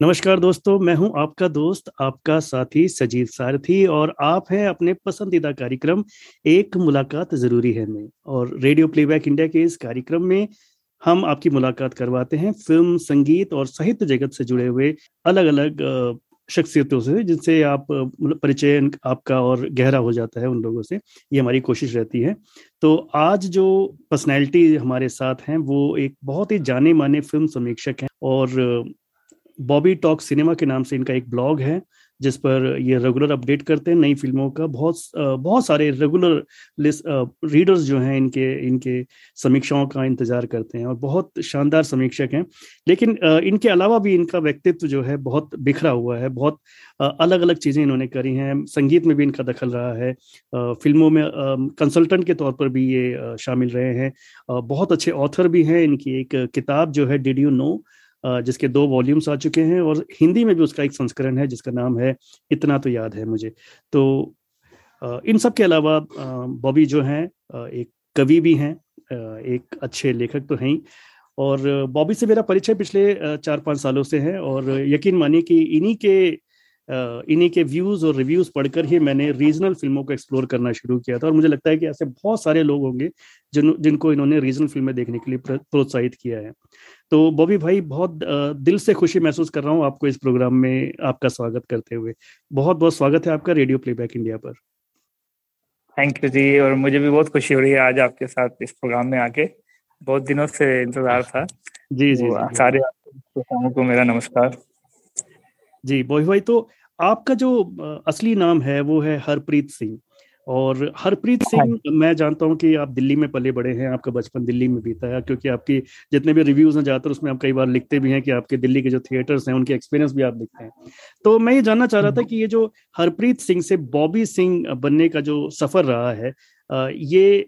नमस्कार दोस्तों, मैं हूँ आपका दोस्त, आपका साथी सजीव सारथी और आप हैं अपने पसंदीदा कार्यक्रम एक मुलाकात ज़रूरी है में। और रेडियो प्लेबैक इंडिया के इस कार्यक्रम में हम आपकी मुलाकात करवाते हैं फ़िल्म, संगीत और साहित्य जगत से जुड़े हुए अलग अलग शख्सियतों से, जिनसे आप मतलब परिचय आपका और गहरा हो जाता है उन लोगों से। ये हमारी कोशिश रहती है। तो आज जो पर्सनैलिटी हमारे साथ हैं, वो एक बहुत ही जाने माने फ़िल्म समीक्षक हैं और बॉबी टॉक सिनेमा के नाम से इनका एक ब्लॉग है, जिस पर ये रेगुलर अपडेट करते हैं नई फ़िल्मों का। बहुत बहुत सारे रेगुलर रीडर्स जो हैं इनके इनके समीक्षाओं का इंतज़ार करते हैं और बहुत शानदार समीक्षक हैं। लेकिन इनके अलावा भी इनका व्यक्तित्व जो है बहुत बिखरा हुआ है, बहुत अलग अलग चीज़ें इन्होंने करी हैं। संगीत में भी इनका दखल रहा है फ़िल्मों में कंसल्टेंट के तौर पर भी ये शामिल रहे हैं। बहुत अच्छे ऑथर भी हैं। इनकी एक किताब जो है डिड यू नो जिसके दो वॉल्यूम्स आ चुके हैं और हिंदी में भी उसका एक संस्करण है, जिसका नाम है इतना तो याद है मुझे। तो इन सब के अलावा बॉबी जो हैं एक कवि भी हैं एक अच्छे लेखक तो हैं ही। और बॉबी से मेरा परिचय पिछले चार पाँच सालों से है और यकीन मानिए कि इन्हीं के इन्हीं के व्यूज़ और रिव्यूज़ पढ़कर ही मैंने रीजनल फ़िल्मों को एक्सप्लोर करना शुरू किया था और मुझे लगता है कि ऐसे बहुत सारे लोग होंगे जिन, जिनको इन्होंने रीजनल फ़िल्में देखने के लिए प्रोत्साहित किया है। तो बॉबी भाई बहुत दिल से खुशी महसूस कर रहा हूँ आपको इस प्रोग्राम में आपका स्वागत करते हुए। बहुत बहुत स्वागत है आपका रेडियो प्लेबैक इंडिया पर। थैंक यू जी और मुझे भी बहुत खुशी हो रही है आज आपके साथ इस प्रोग्राम में आके। बहुत दिनों से इंतज़ार था। जी जी, जी सारे को मेरा नमस्कार। जी बॉबी भाई तो आपका जो असली नाम है वो है हरप्रीत सिंह। और हरप्रीत हाँ। सिंह मैं जानता हूँ कि आप दिल्ली में पले बड़े हैं आपका बचपन दिल्ली में बीता है क्योंकि आपकी जितने भी रिव्यूज़ हैं ज़्यादातर उसमें आप कई बार लिखते भी हैं कि आपके दिल्ली के जो थिएटर्स हैं उनके एक्सपीरियंस भी आप लिखते हैं। तो मैं ये जानना चाह रहा था कि ये जो हरप्रीत सिंह से बॉबी सिंह बनने का जो सफ़र रहा है ये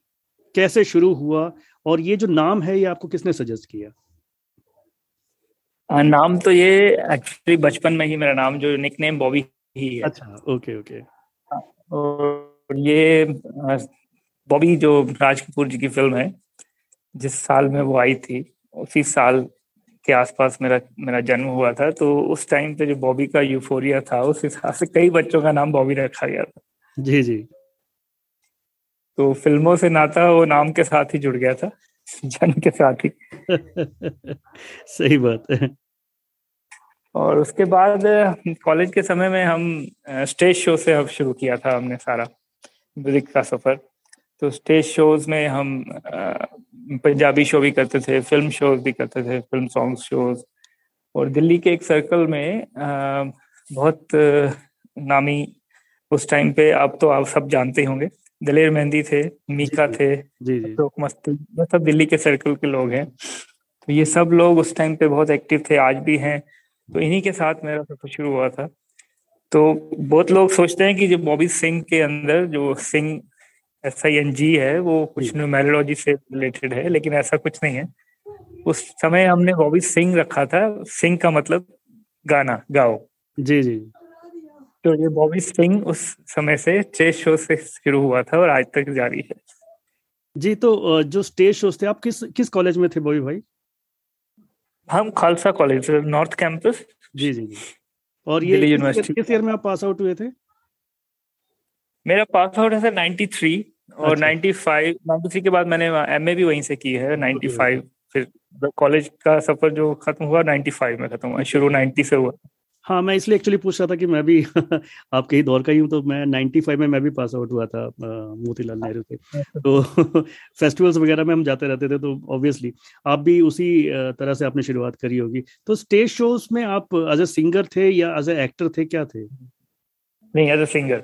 कैसे शुरू हुआ और ये जो नाम है ये आपको किसने सजेस्ट किया? आ, नाम तो ये एक्चुअली बचपन में ही मेरा नाम जो निकनेम बॉबी ही है। अच्छा ओके ओके हाँ, और ये बॉबी जो राज कपूर जी की फ़िल्म है जिस साल में वो आई थी उसी साल के आसपास मेरा मेरा जन्म हुआ था तो उस टाइम पे जो बॉबी का यूफोरिया था उस हिसाब से कई बच्चों का नाम बॉबी रखा गया था। जी जी। तो फ़िल्मों से नाता वो नाम के साथ ही जुड़ गया था जन्म के साथ ही। सही बात है। और उसके बाद कॉलेज के समय में हम स्टेज शो से अब शुरू किया था हमने सारा। म्यूज़िक का सफ़र। तो स्टेज शोज़ में हम पंजाबी शो भी करते थे फ़िल्म शोज़ भी करते थे फ़िल्म सॉन्ग शोज़ और दिल्ली के एक सर्कल में बहुत नामी उस टाइम पे अब तो आप सब जानते होंगे। दलेर मेहंदी थे मीका थे मस्ती ये सब दिल्ली के सर्कल के लोग हैं। तो ये सब लोग उस टाइम पे बहुत एक्टिव थे आज भी हैं। तो इन्हीं के साथ मेरा सफ़र शुरू हुआ था। तो बहुत लोग सोचते हैं कि जो बॉबी सिंह के अंदर जो Singh S I N G है वो कुछ न्यूमेरोलॉजी से रिलेटेड है लेकिन ऐसा कुछ नहीं है। उस समय हमने बॉबी सिंह रखा था। सिंह का मतलब गाना गाओ। जी जी। तो ये बॉबी सिंह उस समय से स्टेज शो से शुरू हुआ था और आज तक जारी है। जी तो जो स्टेज शोज़ थे आप किस किस कॉलेज में थे बॉबी भाई? हम खालसा कॉलेज नॉर्थ कैंपस जी जी जी। और ये यूनिवर्सिटी किस ईयर में आप पास आउट हुए थे? मेरा पास आउट है सर 93 और अच्छा। 95 93 के बाद मैंने एमए भी वहीं से की है 95 फिर कॉलेज का सफ़र जो खत्म हुआ 95 में खत्म हुआ शुरू 90 से हुआ। हाँ मैं इसलिए एक्चुअली पूछ रहा था कि मैं भी आपके ही दौर का ही हूँ तो मैं 95 में मैं भी पास आउट हुआ था मोतीलाल नेहरू से। तो फेस्टिवल्स वगैरह में हम जाते रहते थे तो ऑब्वियसली आप भी उसी तरह से आपने शुरुआत करी होगी। तो स्टेज शोज़ में आप एज ए सिंगर थे या एज ए एक्टर थे क्या थे? नहीं as a singer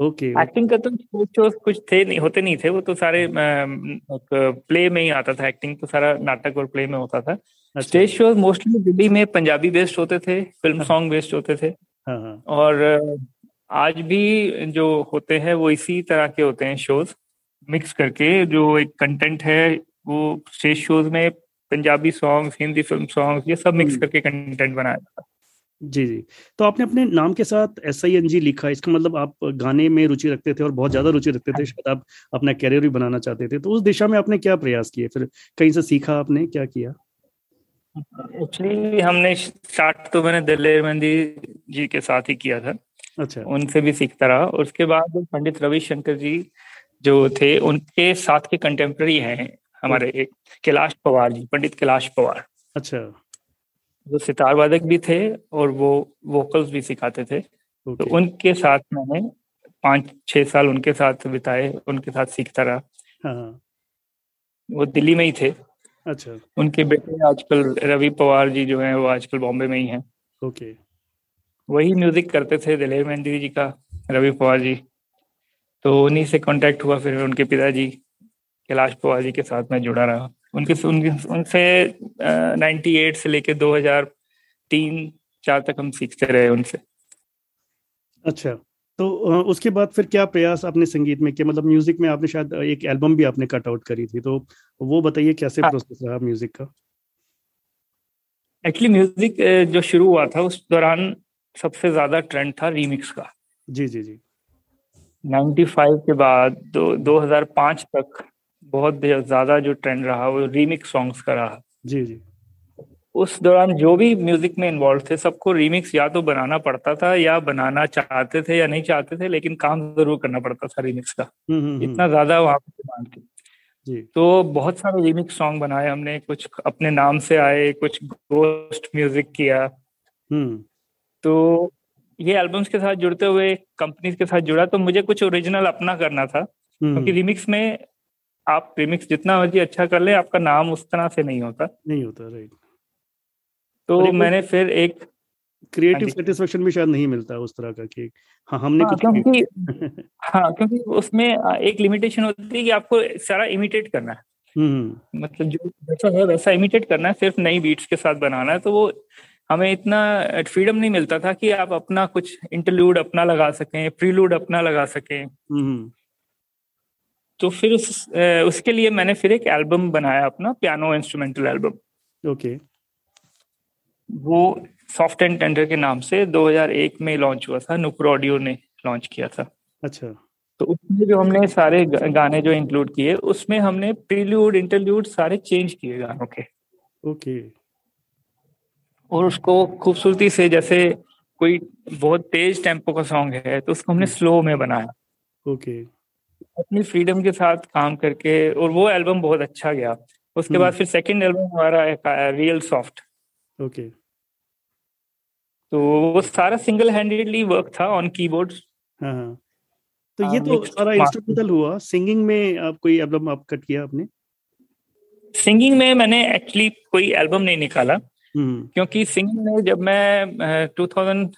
okay acting का तो स्टेज शोज़ कुछ थे नहीं होते नहीं थे वो तो सारे प्ले में ही आता था एक्टिंग तो सारा नाटक और प्ले में होता था। स्टेज शोज़ मोस्टली दिल्ली में पंजाबी बेस्ड होते थे फ़िल्म सॉन्ग बेस्ड होते थे। हाँ, हाँ। और आज भी जो होते हैं वो इसी तरह के होते हैं शोज़। मिक्स करके जो एक कंटेंट है वो स्टेज शोज़ में Punjabi songs Hindi film songs ये सब मिक्स हम्म। करके कंटेंट बनाया था। जी जी। तो आपने अपने नाम के साथ एस आई एन जी लिखा इसका मतलब आप गाने में रुचि रखते थे और बहुत ज़्यादा रुचि रखते थे। शायद आप अपना कैरियर भी बनाना चाहते थे। तो उस दिशा में आपने क्या प्रयास किए? फिर कहीं से सीखा आपने? क्या किया? एक्चुअली हमने स्टार्ट तो मैंने दिलेर मेहंदी जी के साथ ही किया था। अच्छा। उनसे भी सीखता रहा। और उसके बाद पंडित रविशंकर जी जो थे उनके साथ के कंटेम्प्रेरी हैं हमारे एक कैलाश पवार जी पंडित कैलाश पवार। अच्छा। वो सितार वादक भी थे और वो वोकल्स भी सिखाते थे। तो उनके साथ मैंने पाँच छह साल उनके साथ बिताए उनके साथ सीखता रहा। हाँ हाँ। वो दिल्ली में ही थे। अच्छा। उनके बेटे आजकल रवि पवार जी जो हैं वो आजकल बॉम्बे में ही हैं। ओके। वही म्यूज़िक करते थे दिलेर मेहंदी जी का रवि पवार जी। तो उन्हीं से कांटेक्ट हुआ फिर उनके पिताजी कैलाश पवार जी के साथ में जुड़ा रहा। उनके उनके उनसे नाइन्टी एट से लेके 2003 चार तक हम सीखते रहे उनसे। अच्छा। तो उसके बाद फिर क्या प्रयास आपने संगीत में किया? मतलब म्यूज़िक में आपने शायद एक एल्बम भी आपने कट आउट करी थी तो वो बताइए कैसे हाँ। प्रोसेस रहा म्यूज़िक का? एक्चुअली म्यूज़िक जो शुरू हुआ था उस दौरान सबसे ज़्यादा ट्रेंड था रीमिक्स का। जी जी जी। 95 के बाद दो 2005 तक बहुत ज़्यादा जो ट्रेंड रहा वो रीमिक्स सॉन्ग्स का रहा। जी जी। उस दौरान जो भी म्यूज़िक में इन्वॉल्व थे सबको रीमिक्स या तो बनाना पड़ता था या बनाना चाहते थे या नहीं चाहते थे लेकिन काम ज़रूर करना पड़ता था रीमिक्स का। हम्म हम्म, इतना ज़्यादा वहाँ पे डिमांड थी। जी। तो बहुत सारे रीमिक्स सॉन्ग बनाए हमने कुछ अपने नाम से आए कुछ गोस्ट म्यूज़िक किया। हम्म। तो ये एल्बम्स के साथ जुड़ते हुए कंपनीज़ के साथ जुड़ा तो मुझे कुछ ओरिजिनल अपना करना था। हम्म। क्योंकि रिमिक्स में आप रिमिक्स जितना मर्ज़ी अच्छा कर ले आपका नाम उस तरह से नहीं होता। नहीं होता राइट तो मैंने फिर एक क्रिएटिव हाँ सेटिस्फेक्शन भी शायद नहीं मिलता उस तरह का कि हाँ हमने हाँ, कुछ क्योंकि हाँ क्योंकि उसमें एक लिमिटेशन होती है कि आपको सारा इमिटेट करना है। हम्म मतलब जो जैसा है वैसा इमिटेट करना है सिर्फ़ नई बीट्स के साथ बनाना है तो वो हमें इतना फ्रीडम नहीं मिलता था कि आप अपना कुछ इंटरलूड अपना लगा सकें प्रीलूड अपना लगा सकें। हम्म तो फिर उस उसके लिए मैंने फिर एक एल्बम बनाया अपना पियानो इंस्ट्रूमेंटल एल्बम ओके वो सॉफ्ट एंड टेंडर के नाम से 2001 में लॉन्च हुआ था नुपुर ऑडियो ने लॉन्च किया था। अच्छा। तो उसमें जो हमने सारे गाने जो इंक्लूड किए उसमें हमने प्रील्यूड इंटरल्यूड सारे चेंज किए गानों के। ओके। और उसको खूबसूरती से जैसे कोई बहुत तेज टेंपो का सॉन्ग है तो उसको हमने स्लो में बनाया। ओके। अपनी फ्रीडम के साथ काम करके और वो एल्बम बहुत अच्छा गया। उसके बाद हम्म। फिर सेकंड एल्बम हमारा रियल सॉफ्ट ओके। तो वो सारा सिंगल हैंडेडली वर्क था ऑन कीबोर्ड हाँ हाँ। तो ये हाँ, तो सारा इंस्ट्रूमेंटल हुआ। सिंगिंग में आप कोई एल्बम आप कट किया आपने? सिंगिंग में मैंने एक्चुअली कोई एल्बम नहीं निकाला। हम्म। क्योंकि सिंगिंग में जब मैं टू थाउज़ेंड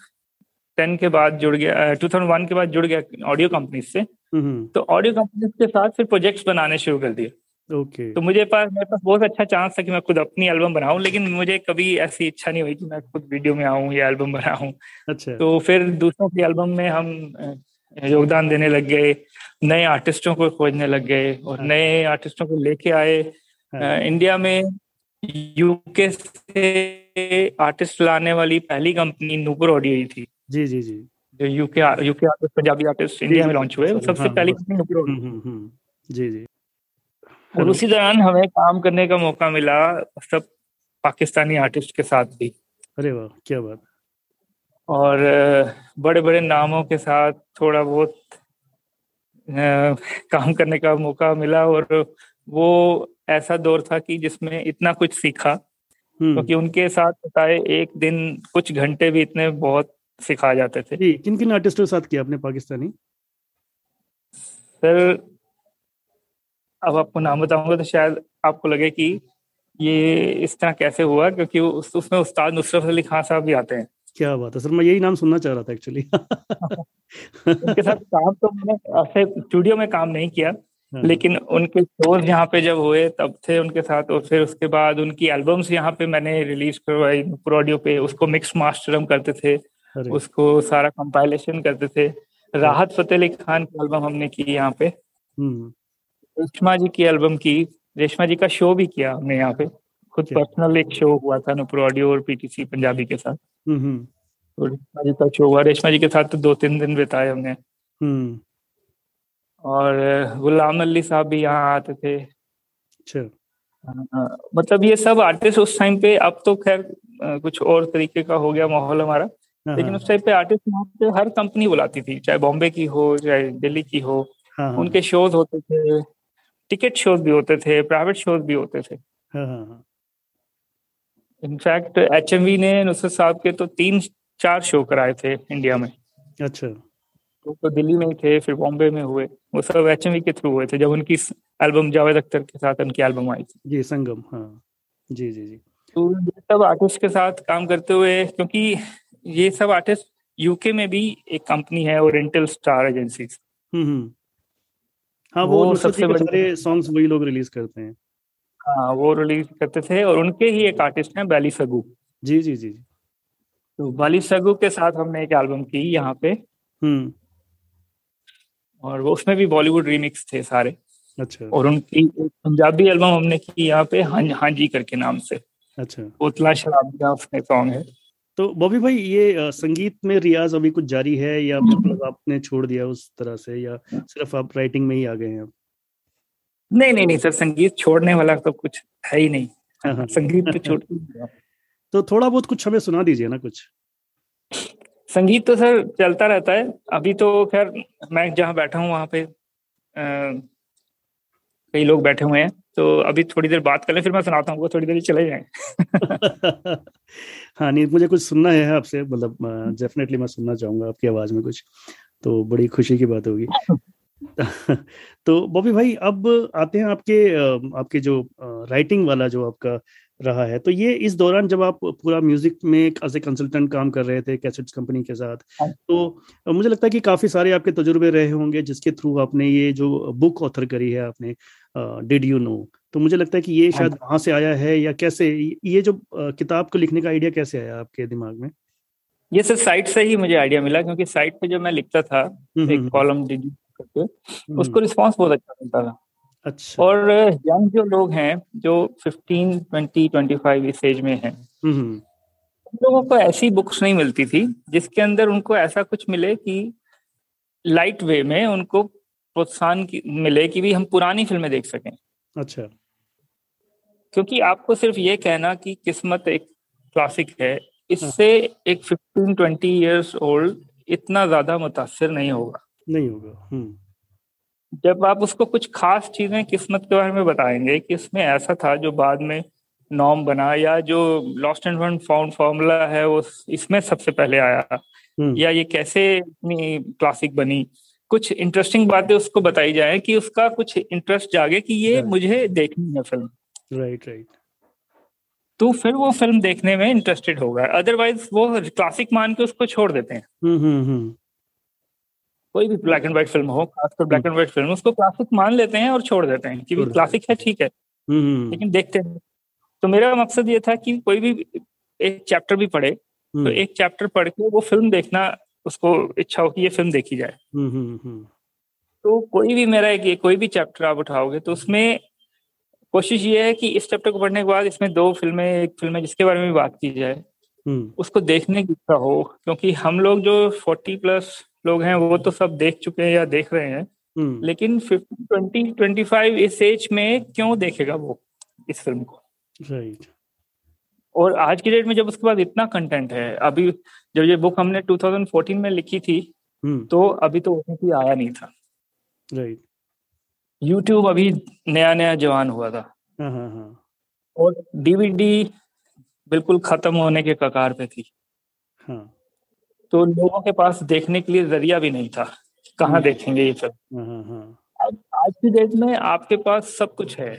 टेन के बाद जुड़ गया टू थाउज़ेंड वन के बाद जुड़ गया ऑडियो कंपनी से हम्म। तो ऑडियो कंपनी के साथ फिर प्रोजेक्ट्स बनाने शुरू कर दिए। ओके तो मुझे पास मेरे पास बहुत अच्छा चांस था कि मैं खुद अपनी एल्बम बनाऊँ लेकिन मुझे कभी ऐसी इच्छा नहीं हुई कि मैं खुद वीडियो में आऊँ या एल्बम बनाऊँ। अच्छा। तो फिर दूसरों की एल्बम में हम योगदान देने लग गए नए आर्टिस्टों को खोजने लग गए और हाँ। नए आर्टिस्टों को लेके आए। हाँ। इंडिया में यूके से आर्टिस्ट लाने वाली पहली कंपनी नूपुर ऑडियो ही थी। जी जी जी। जो UK UK artist Punjabi artist India में लॉन्च हुए। सबसे हाँ, पहली कंपनी नूपुर ऑडियो जी जी। और उसी दौरान हमें काम करने का मौका मिला सब पाकिस्तानी आर्टिस्ट के साथ भी। अरे वाह क्या बात। और बड़े बड़े नामों के साथ थोड़ा बहुत काम करने का मौका मिला और वो ऐसा दौर था कि जिसमें इतना कुछ सीखा हम्म। क्योंकि उनके साथ बताए एक दिन कुछ घंटे भी इतने बहुत सिखा जाते थे। किन किन आर्टिस्टों के साथ किया आपने पाकिस्तानी? फिर अब आपको नाम बताऊँगा तो शायद आपको लगे कि ये इस तरह कैसे हुआ क्योंकि उस, उसमें उस्ताद नुसरत अली खान साहब भी आते हैं। क्या बात है सर मैं यही नाम सुनना चाह रहा था एक्चुअली उनके साथ काम तो मैंने ऐसे स्टूडियो में काम नहीं किया लेकिन उनके शोज़ यहाँ पे जब हुए तब थे उनके साथ और फिर उसके बाद उनकी एल्बम्स यहाँ पे मैंने रिलीज़ करवाई ऑडियो पे उसको मिक्स मास्टर हम करते थे उसको सारा कंपाइलेशन करते थे। राहत फतेह अली खान की एल्बम हमने की यहाँ पे। हम्म। रेशमा जी की एल्बम की रेशमा जी का शो भी किया हमने यहाँ पे। खुद पर्सनल एक शो हुआ था नुपुर ऑडियो और पीटीसी पंजाबी के साथ। हम्म हम्म। तो रेशमा जी का शो हुआ। रेशमा जी के साथ तो दो तीन दिन बिताए हमने। हम्म। और गुलाम अली साहब भी यहाँ आते थे। अच्छा। हाँ, मतलब ये सब आर्टिस्ट उस टाइम पे अब तो खैर कुछ और तरीके का हो गया माहौल हमारा। हाँ, लेकिन उस टाइम पे आर्टिस्ट यहाँ पे हर कंपनी बुलाती थी चाहे बॉम्बे की हो चाहे दिल्ली की हो। उनके शोज़ होते थे। टिकट शोज़ भी होते थे प्राइवेट शोज़ भी होते थे। इनफैक्ट एच एम वी ने नुसरत साहब के तो तीन चार शो कराए थे इंडिया में। अच्छा। तो, तो दिल्ली में ही थे फिर बॉम्बे में हुए। वो सब एच एम वी के थ्रू हुए थे जब उनकी एल्बम जावेद अख्तर के साथ उनकी एल्बम आई थी। जी संगम हाँ। जी जी जी। तो ये सब आर्टिस्ट के साथ काम करते हुए क्योंकि ये सब आर्टिस्ट यूके में भी एक कंपनी है ओरिएंटल स्टार एजेंसी हाँ वो, वो सबसे बड़े सॉन्ग्स वही लोग रिलीज़ करते हैं। हाँ वो रिलीज़ करते थे और उनके ही एक आर्टिस्ट हैं बैली सगू। जी जी जी तो बाली सगू के साथ हमने एक एल्बम की यहाँ पे। हम्म। और वो उसमें भी बॉलीवुड रीमिक्स थे सारे। अच्छा। और उनकी पंजाबी एल्बम हमने की यहाँ पे हाँ हाँ जी करके नाम से। अच्छा। उतला शराबिया उसमें सॉन्ग है। तो बॉबी भाई ये संगीत में रियाज अभी कुछ जारी है या मतलब आपने छोड़ दिया उस तरह से या सिर्फ़ आप राइटिंग में ही आ गए हैं? नहीं नहीं नहीं सर संगीत छोड़ने वाला तो कुछ है ही नहीं। हाँ, हाँ। संगीत तो छोड़ तो थोड़ा बहुत कुछ हमें सुना दीजिए ना कुछ। संगीत तो सर चलता रहता है। अभी तो खैर मैं जहाँ बैठा हूँ वहाँ पे कई लोग बैठे हुए हैं। तो अभी थोड़ी देर बात कर लें, फिर मैं सुनाता हूँ थोड़ी देर चले जाए। हाँ नहीं मुझे कुछ सुनना है आपसे मतलब डेफिनेटली मैं सुनना चाहूँगा आपकी आवाज़ में कुछ तो बड़ी खुशी की बात होगी। तो बॉबी भाई, अब आते हैं आपके आपके जो राइटिंग वाला जो आपका रहा है। तो ये इस दौरान जब आप पूरा म्यूज़िक में एज ए कंसल्टेंट काम कर रहे थे कैसेट्स कंपनी के साथ हाँ। तो मुझे लगता है कि काफ़ी सारे आपके तजुर्बे रहे होंगे जिसके थ्रू आपने ये जो बुक ऑथर करी है आपने डिड यू नो तो मुझे लगता है कि ये हाँ। शायद वहाँ से आया है या कैसे ये जो किताब को लिखने का आइडिया कैसे आया आपके दिमाग में? ये सर साइट से ही मुझे आइडिया मिला क्योंकि साइट पे जब मैं लिखता था हम्म, एक कॉलम हम्म, डिड करके उसको रिस्पॉन्स बहुत अच्छा मिलता था। अच्छा। और यंग जो लोग हैं जो 15, 20, 25 इस एज में हैं उन लोगों को ऐसी बुक्स नहीं मिलती थी जिसके अंदर उनको ऐसा कुछ मिले कि लाइट वे में उनको प्रोत्साहन मिले कि भी हम पुरानी फ़िल्में देख सकें। अच्छा। क्योंकि आपको सिर्फ़ ये कहना कि किस्मत एक क्लासिक है इससे एक फिफ्टीन ट्वेंटी इयर्स ओल्ड इतना ज़्यादा मुतासर नहीं होगा। नहीं होगा हम्म। जब आप उसको कुछ खास चीज़ें किस्मत के बारे में बताएँगे कि इसमें ऐसा था जो बाद में नॉर्म बना या जो lost and one found formula है वो इसमें सबसे पहले आया हम्म। या ये कैसे इतनी क्लासिक बनी कुछ इंटरेस्टिंग बातें उसको बताई जाए कि उसका कुछ इंटरेस्ट जागे कि ये right. मुझे देखनी है film right right, right right. तो फिर वो फ़िल्म देखने में इंटरेस्टेड होगा अदरवाइज़ वो क्लासिक मान के उसको छोड़ देते हैं हम्म, हम्म, हम्म। कोई भी ब्लैक एंड व्हाइट फ़िल्म हो खासकर ब्लैक एंड व्हाइट फ़िल्म उसको क्लासिक मान लेते हैं और छोड़ देते हैं कि क्लासिक है ठीक है। लेकिन देखते हैं। तो मेरा मकसद ये था कि कोई भी एक चैप्टर भी पढ़े तो एक चैप्टर पढ़ के वो फ़िल्म देखना उसको इच्छा हो कि ये फ़िल्म देखी जाए। तो कोई भी मेरा एक कोई भी चैप्टर आप उठाओगे तो उसमें कोशिश ये है कि इस चैप्टर को पढ़ने के बाद इसमें दो फ़िल्में एक फ़िल्म है जिसके बारे में बात की जाए। उसको देखने की इच्छा हो क्योंकि हम लोग जो फोर्टी प्लस लोग हैं वो तो सब देख चुके हैं या देख रहे हैं। हम्म। लेकिन ट्वेंटी ट्वेंटी फाइव इस एज में क्यों देखेगा वो इस फ़िल्म को? राइट। और आज की डेट में जब उसके बाद इतना कंटेंट है अभी जब ये बुक हमने 2014 में लिखी थी हम्म। तो अभी तो ओटीटी आया नहीं था। राइट। यूट्यूब अभी नया नया जवान हुआ था। हाँ, हाँ, हाँ। और डीवीडी बिल्कुल खत्म होने के कगार पे थी। हाँ। तो लोगों के पास देखने के लिए ज़रिया भी नहीं था। कहाँ हम्म। देखेंगे ये फ़िल्म हाँ, हाँ, हाँ। अब आज की डेट में आपके पास सब कुछ है।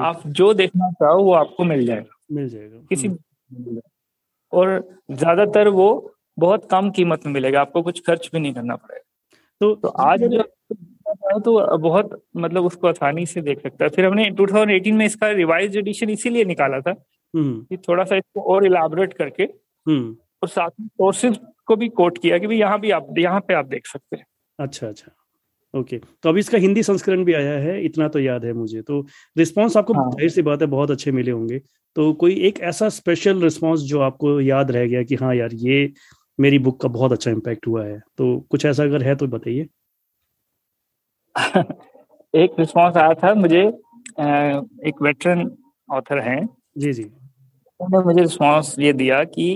आप जो देखना चाहो वो आपको मिल जाएगा। मिल जाएगा। किसी हम्म। और ज़्यादातर वो बहुत कम कीमत में मिलेगा। आपको कुछ खर्च भी नहीं करना पड़ेगा। तो, तो आज जो तो बहुत मतलब उसको आसानी से देख सकता है। फिर हमने 2018 में इसका रिवाइज एडिशन इसीलिए निकाला था हम्म। कि थोड़ा सा इसको और इलाबोरेट करके और साथ में सोर्सेज को भी कोट किया कि भाई यहाँ भी आप यहाँ पे आप देख सकते हैं। अच्छा अच्छा। ओके। तो अभी इसका हिंदी संस्करण भी आया है इतना तो याद है मुझे। तो रिस्पांस आपको हाँ। ज़ाहिर सी बात है बहुत अच्छे मिले होंगे। तो कोई एक ऐसा स्पेशल रिस्पांस जो आपको याद रह गया कि हाँ यार ये मेरी बुक का बहुत अच्छा इम्पैक्ट हुआ है? तो कुछ ऐसा अगर है तो बताइए। एक रिस्पांस आया था मुझे एक वेटरन ऑथर हैं। जी जी। उन्होंने मुझे रिस्पॉन्स ये दिया कि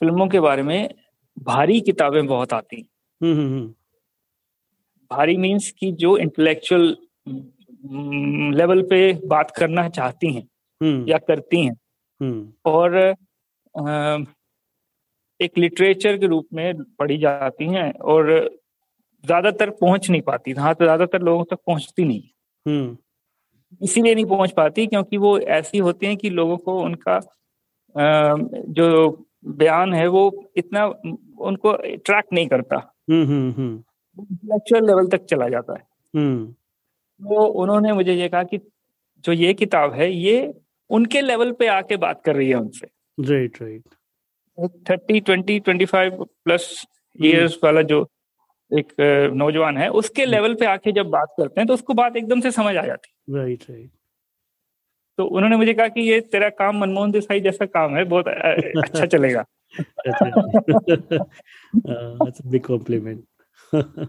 फ़िल्मों के बारे में भारी किताबें बहुत आती हम्म हम्म, हम्म। भारी मीन्स कि जो इंटेलेक्चुअल लेवल पे बात करना चाहती हैं या करती हैं। हम्म। और एक लिटरेचर के रूप में पढ़ी जाती हैं और ज़्यादातर पहुँच नहीं पाती हाँ। तो ज़्यादातर लोगों तक पहुँचती नहीं हम्म। इसीलिए नहीं पहुँच पाती क्योंकि वो ऐसी होती हैं कि लोगों को उनका जो बयान है वो इतना उनको ट्रैक नहीं करता। हम्म हम्म हम्म। इंटेलेक्चुअल लेवल तक चला जाता है। हम्म। तो उन्होंने मुझे ये कहा कि जो ये किताब है ये उनके लेवल पे आके बात कर रही है उनसे। Right right thirty twenty twenty five plus years वाला जो एक नौजवान है उसके लेवल पे आके जब बात करते हैं तो उसको बात एकदम से समझ आ जाती। है राइट राइट तो उन्होंने मुझे कहा कि ये तेरा काम मनमोहन देसाई जैसा काम है, बहुत अच्छा चलेगा। अच्छा। बिग कॉम्प्लीमेंट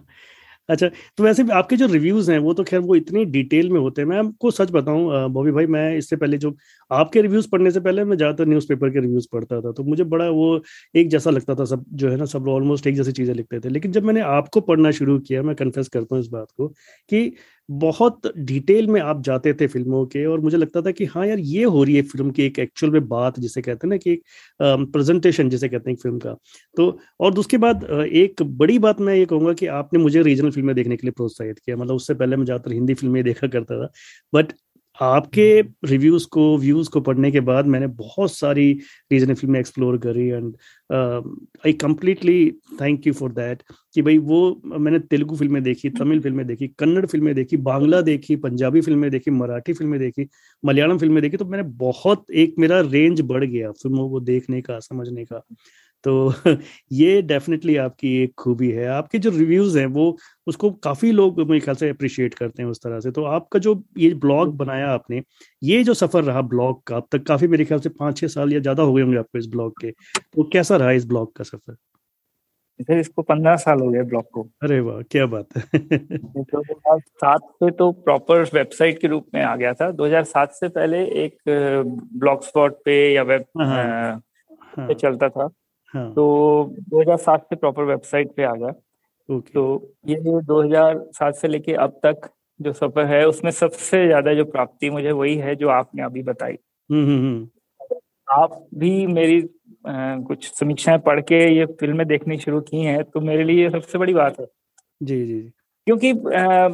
अच्छा तो वैसे भी आपके जो रिव्यूज़ हैं, वो तो खैर वो इतने डिटेल में होते हैं। मैं आपको सच बताऊँ बॉबी भाई, मैं इससे पहले जो आपके रिव्यूज़ पढ़ने से पहले मैं ज़्यादातर न्यूज़पेपर के रिव्यूज़ पढ़ता था तो मुझे बड़ा वो एक जैसा लगता था, सब जो है ना, सब ऑलमोस्ट एक जैसी चीज़ें लिखते थे। लेकिन जब मैंने आपको पढ़ना शुरू किया, मैं कन्फेस करता हूँ इस बात को कि बहुत डिटेल में आप जाते थे फ़िल्मों के और मुझे लगता था कि हाँ यार, ये हो रही है फ़िल्म की एक एक्चुअल में बात जिसे कहते हैं ना कि एक प्रेजेंटेशन जिसे कहते हैं फ़िल्म का। तो और उसके बाद एक बड़ी बात मैं ये कहूँगा कि आपने मुझे रीजनल फ़िल्में देखने के लिए प्रोत्साहित किया। मतलब उससे पहले मैं ज़्यादातर हिंदी फ़िल्में देखा करता था। बट आपके रिव्यूज़ को व्यूज़ को पढ़ने के बाद मैंने बहुत सारी रीजनल फ़िल्में एक्सप्लोर करी and I completely thank you for that कि भाई वो मैंने तेलुगु फ़िल्में देखी तमिल फ़िल्में देखी कन्नड़ फ़िल्में देखी बांग्ला देखी पंजाबी फ़िल्में देखी मराठी फ़िल्में देखी मलयालम फ़िल्में देखी तो मैंने बहुत एक मेरा रेंज बढ़ गया फ़िल्मों को देखने का समझने का। तो ये डेफिनेटली आपकी एक खूबी है। आपके जो रिव्यूज़ हैं वो उसको काफ़ी लोग मेरे ख्याल से अप्रिशिएट करते हैं उस तरह से। तो आपका जो ये ब्लॉग बनाया आपने ये जो सफ़र रहा ब्लॉग का अब तक काफ़ी मेरे ख्याल से पाँच छह साल या ज़्यादा हो गए होंगे आपको इस ब्लॉग के। तो कैसा रहा इस ब्लॉग का सफ़र? सर इसको पंद्रह साल हो गए ब्लॉग को। अरे वाह क्या बात है। दो हज़ार सात से तो प्रॉपर वेबसाइट के रूप में आ गया था। 2007 से पहले एक ब्लॉग स्पॉट पे या वेब हाँ, हाँ, पे चलता था। हाँ। तो 2007 से प्रॉपर वेबसाइट पे आ गया। तो ये 2007 से लेके अब तक जो सफ़र है उसमें सबसे ज़्यादा जो प्राप्ति मुझे वही है जो आपने अभी बताई। हम्म हम्म हम्म। आप भी मेरी अ, कुछ समीक्षाएँ पढ़ के ये फ़िल्में देखनी शुरू की हैं तो मेरे लिए ये सबसे बड़ी बात है। जी जी जी। क्योंकि अ,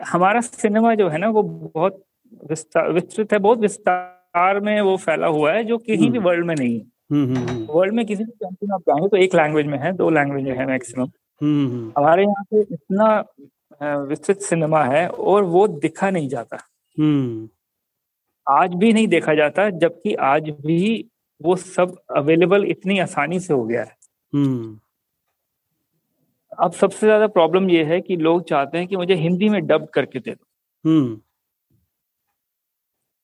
हमारा सिनेमा जो है ना वो बहुत विस्तार विस्तृत है बहुत विस्तार में वो फैला हुआ है जो कहीं भी। वर्ल्ड में नहीं है। वर्ल्ड में किसी भी कंट्री में आप जाएँगे तो एक लैंग्वेज में है दो लैंग्वेज में है मैक्सिमम हम्म हम्म हमारे यहाँ पे इतना विस्तृत सिनेमा है और वो दिखा नहीं जाता। हम्म। आज भी नहीं देखा जाता जबकि आज भी वो सब अवेलेबल इतनी आसानी से हो गया है। हम्म। अब सबसे ज़्यादा प्रॉब्लम ये है कि लोग चाहते हैं कि मुझे हिंदी में डब करके दे दो। हम्म।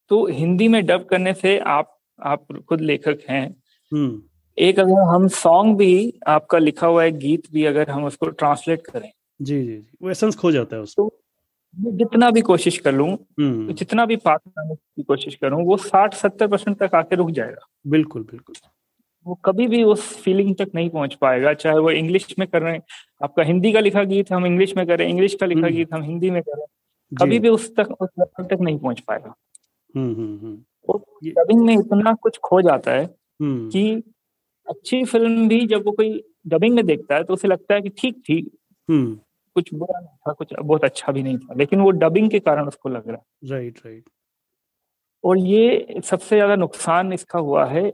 तो हिंदी में डब करने से आप आप खुद लेखक हैं हम्म एक अगर हम सॉन्ग भी आपका लिखा हुआ है गीत भी अगर हम उसको ट्रांसलेट करें जी जी जी। वो एसेंस खो जाता है उसको। मैं जितना भी कोशिश कर लूँ हम्म। जितना भी पास करने की कोशिश करूँ वो साठ सत्तर परसेंट तक आके रुक जाएगा। बिल्कुल बिल्कुल। वो कभी भी उस फीलिंग तक नहीं पहुँच पाएगा चाहे वो इंग्लिश में कर रहे हैं आपका हिंदी का लिखा गीत हम इंग्लिश में करें इंग्लिश का लिखा हम्म। गीत हम हिंदी में करें कभी भी उस तक उस लेवल तक नहीं पहुँच पाएगा। हम्म हम्म हम्म। डबिंग में इतना कुछ खो जाता है हम्म कि अच्छी फ़िल्म भी जब वो कोई डबिंग में देखता है तो उसे लगता है कि ठीक थी। हम्म। कुछ बुरा नहीं था कुछ बहुत अच्छा भी नहीं था लेकिन वो डबिंग के कारण उसको लग रहा है। राइट राइट और ये सबसे ज़्यादा नुकसान इसका हुआ है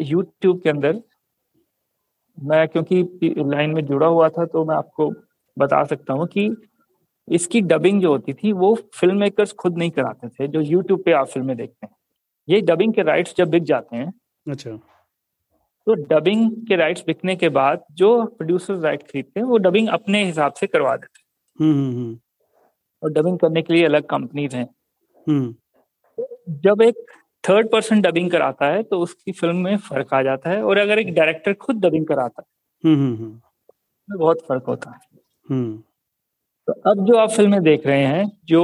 यूट्यूब के अंदर। मैं क्योंकि लाइन में जुड़ा हुआ था तो मैं आपको बता सकता हूँ कि इसकी डबिंग जो होती थी वो फ़िल्म मेकर्स खुद नहीं कराते थे जो यूट्यूब पे आप फ़िल्में देखते हैं। ये डबिंग के राइट्स जब बिक जाते हैं अच्छा। तो डबिंग के राइट्स बिकने के बाद जो प्रोड्यूसर राइट खरीदते हैं वो डबिंग अपने हिसाब से करवा देते हैं। हम्म हम्म हम्म। और डबिंग करने के लिए अलग कंपनीज़ हैं। हम्म। जब एक थर्ड पर्सन डबिंग कराता है तो उसकी फ़िल्म में फ़र्क आ जाता है और अगर एक डायरेक्टर खुद डबिंग कराता है हम्म हम्म हम्म। तो बहुत फ़र्क होता है। तो अब जो आप फ़िल्में देख रहे हैं जो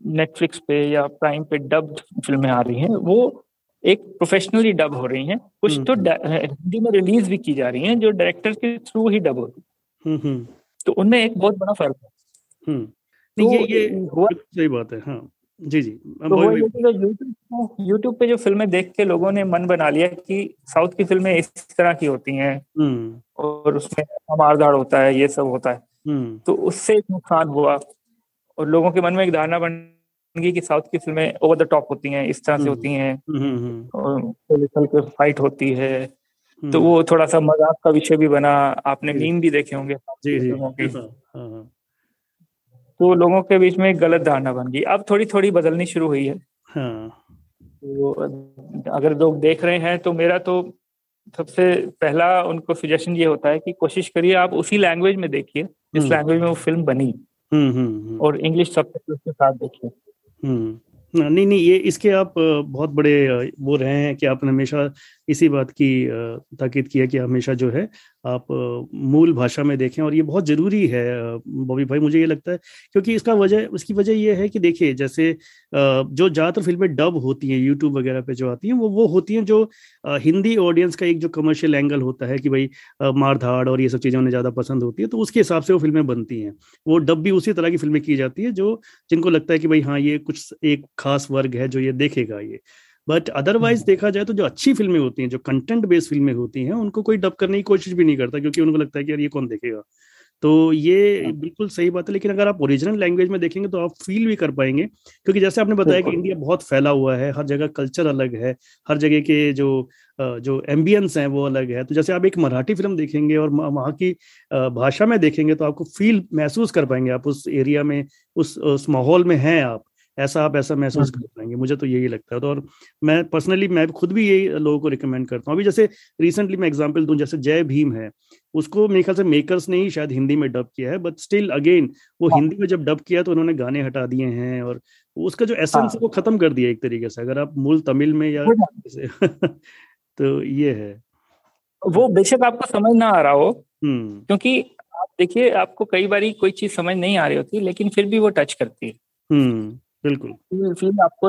नेटफ्लिक्स पे या प्राइम पे डब्ड फ़िल्में आ रही हैं वो एक प्रोफेशनली डब हो रही हैं। कुछ हम्म, तो हम्म। हिंदी में रिलीज़ भी की जा रही हैं जो डायरेक्टर के थ्रू ही डब होती हम्म, तो उनमें एक बहुत बड़ा फ़र्क है। तो ये ये सही बात है हाँ। जी जी। तो यूट्यूब यूट्यूब पे जो फ़िल्में देख के लोगों ने मन बना लिया कि साउथ की फ़िल्में इस तरह की होती हैं। और उसमें मारधाड़ होता है ये सब होता है। तो उससे एक नुकसान हुआ और लोगों के मन में एक धारणा बन कि साउथ की फ़िल्में ओवर द टॉप होती हैं इस तरह से हम्म, होती हैं। हम्म, हम्म, और के फाइट होती है। तो वो थोड़ा सा मज़ाक का विषय भी बना। आपने मीम भी देखे होंगे जी जी। हाँ, हाँ, हाँ। तो लोगों के बीच में गलत धारणा बन गई। अब थोड़ी थोड़ी बदलनी शुरू हुई है। तो अगर लोग देख रहे हैं तो मेरा तो सबसे पहला उनको सजेशन ये होता है कि कोशिश करिए आप उसी लैंग्वेज में देखिए जिस लैंग्वेज में वो फ़िल्म बनी। हम्म, हम्म, हम्म। और इंग्लिश सब के साथ देखिए। नहीं नहीं ये इसके आप बहुत बड़े वो रहे हैं कि आपने हमेशा इसी बात की ताकीद किया कि हमेशा जो है आप मूल भाषा में देखें और ये बहुत ज़रूरी है बॉबी भाई, मुझे ये लगता है क्योंकि इसका वजह उसकी वजह ये है कि देखिए जैसे जो ज़्यादातर फ़िल्में डब होती हैं यूट्यूब वगैरह पे जो आती हैं, वो वो होती हैं जो हिंदी ऑडियंस का एक जो कमर्शियल एंगल होता है कि भाई मार धाड़ और ये सब चीज़ें उन्हें ज़्यादा पसंद होती है तो उसके हिसाब से वो फ़िल्में बनती हैं। वो डब भी उसी तरह की फ़िल्में की जाती है जो, जिनको लगता है कि भाई हाँ ये कुछ एक खास वर्ग है जो ये देखेगा ये। बट अदरवाइज़ देखा जाए तो जो अच्छी फ़िल्में होती हैं जो कंटेंट बेस्ड फ़िल्में होती हैं उनको कोई डब करने की कोशिश भी नहीं करता क्योंकि उनको लगता है कि यार ये कौन देखेगा। तो ये हाँ। बिल्कुल सही बात है लेकिन अगर आप ओरिजिनल लैंग्वेज में देखेंगे तो आप फील भी कर पाएँगे क्योंकि जैसे आपने बताया कि इंडिया बहुत फैला हुआ है हर जगह कल्चर अलग है हर जगह के जो जो एम्बियंस हैं वो अलग है। तो जैसे आप एक मराठी फ़िल्म देखेंगे और वहाँ की भाषा में देखेंगे तो आपको फील महसूस कर पाएँगे आप उस एरिया में उस उस माहौल में हैं आप। ऐसा आप ऐसा महसूस हाँ। कर पाएँगे मुझे तो यही लगता है तो और मैं पर्सनली मैं खुद भी यही लोगों को रिकमेंड करता हूँ अभी जैसे रिसेंटली मैं एग्जांपल दूँ जैसे जय भीम है उसको मेरे ख्याल से मेकर्स ने ही शायद हिंदी में डब किया है बट स्टिल अगेन वो हाँ। हिंदी में जब डब किया तो उन्होंने गाने हटा दिए हैं और उसका जो एसेंस है हाँ। वो खत्म कर दिया एक तरीके से अगर आप मूल तमिल में या तो ये है वो बेशक आपको समझ ना आ रहा हो हम्म। क्योंकि आप देखिए आपको कई बार कोई चीज़ समझ नहीं आ रही होती लेकिन फिर भी वो टच करती है हम्म। बिल्कुल। फ़िल्म आपको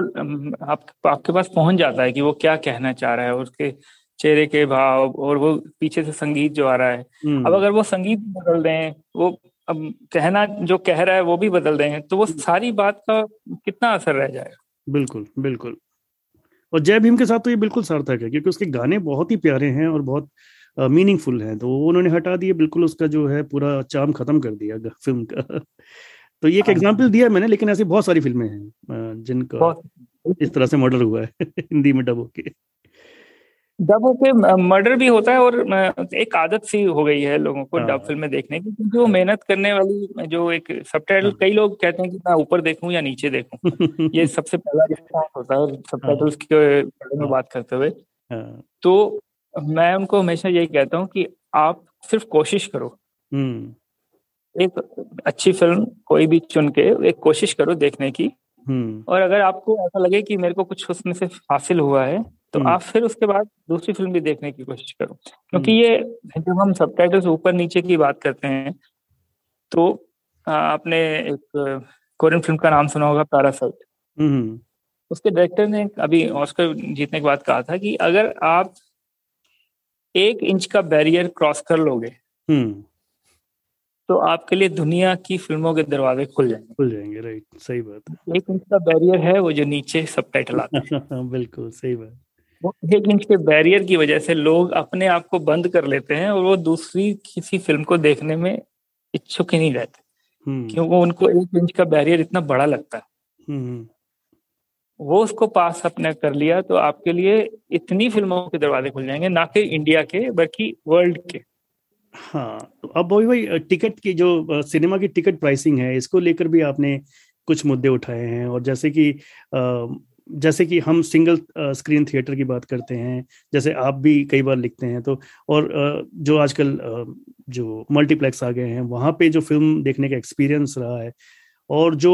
आप, आपके पास पहुँच जाता है कि वो क्या कहना चाह रहा है उसके चेहरे के भाव और वो पीछे से संगीत जो आ रहा है। अब हम्म। अगर वो संगीत बदल दें वो अब कहना जो कह रहा है वो भी बदल दें तो वो हम्म। सारी बात का कितना असर रह जाएगा? बिल्कुल बिल्कुल। और जय भीम के साथ तो ये बिल्कुल सार्थक है क्योंकि उसके गाने बहुत ही प्यारे हैं और बहुत मीनिंगफुल हैं तो उन्होंने हटा दिए बिल्कुल उसका जो है पूरा चाम खत्म कर दिया फ़िल्म का। तो ये एक एग्ज़ाम्पल हाँ। दिया मैंने लेकिन ऐसी बहुत सारी फ़िल्में हैं जिनका इस तरह से मर्डर हुआ है हिंदी में डब होके डब होके मर्डर भी होता है और एक आदत सी हो गई है लोगों को डब हाँ। फ़िल्में देखने की क्योंकि वो मेहनत करने वाली जो एक सब हाँ। कई लोग कहते हैं कि मैं ऊपर देखूँ या नीचे देखूँ ये सबसे पहला रिस्पॉन्स होता है सब के बारे में बात करते हुए तो मैं उनको हमेशा यही कहता हूँ कि आप सिर्फ़ कोशिश करो हम्म। एक अच्छी फ़िल्म कोई भी चुन के एक कोशिश करो देखने की हम्म। और अगर आपको ऐसा लगे कि मेरे को कुछ उसमें से हासिल हुआ है तो हम्म। आप फिर उसके बाद दूसरी फ़िल्म भी देखने की कोशिश करो क्योंकि हम्म। ये जब हम सब ऊपर नीचे की बात करते हैं तो आपने एक कोरियन फ़िल्म का नाम सुना होगा पैरासाइट उसके डायरेक्टर ने अभी ऑस्कर जीतने के बाद कहा था कि अगर आप एक इंच का बैरियर क्रॉस कर लोगे तो आपके लिए दुनिया की फ़िल्मों के दरवाजे खुल जाएँगे। खुल जाएँगे राइट सही बात एक इंच का बैरियर है वो जो नीचे सब टाइटल आते हैं। बिल्कुल सही बात। वो एक इंच के बैरियर की वजह से लोग अपने आप को बंद कर लेते हैं और वो दूसरी किसी फ़िल्म को देखने में इच्छुक ही नहीं रहते। हम्म। क्योंकि उनको एक इंच का बैरियर इतना बड़ा लगता है। हम्म। वो उसको पास अपने कर लिया तो आपके लिए इतनी फ़िल्मों के दरवाजे खुल जाएँगे ना कि इंडिया के बल्कि वर्ल्ड के। हाँ तो अब वही वही टिकट की जो सिनेमा की टिकट प्राइसिंग है इसको लेकर भी आपने कुछ मुद्दे उठाए हैं और जैसे कि जैसे कि हम सिंगल स्क्रीन थिएटर की बात करते हैं जैसे आप भी कई बार लिखते हैं तो और जो आजकल जो मल्टीप्लेक्स आ गए हैं वहाँ पे जो फ़िल्म देखने का एक्सपीरियंस रहा है और जो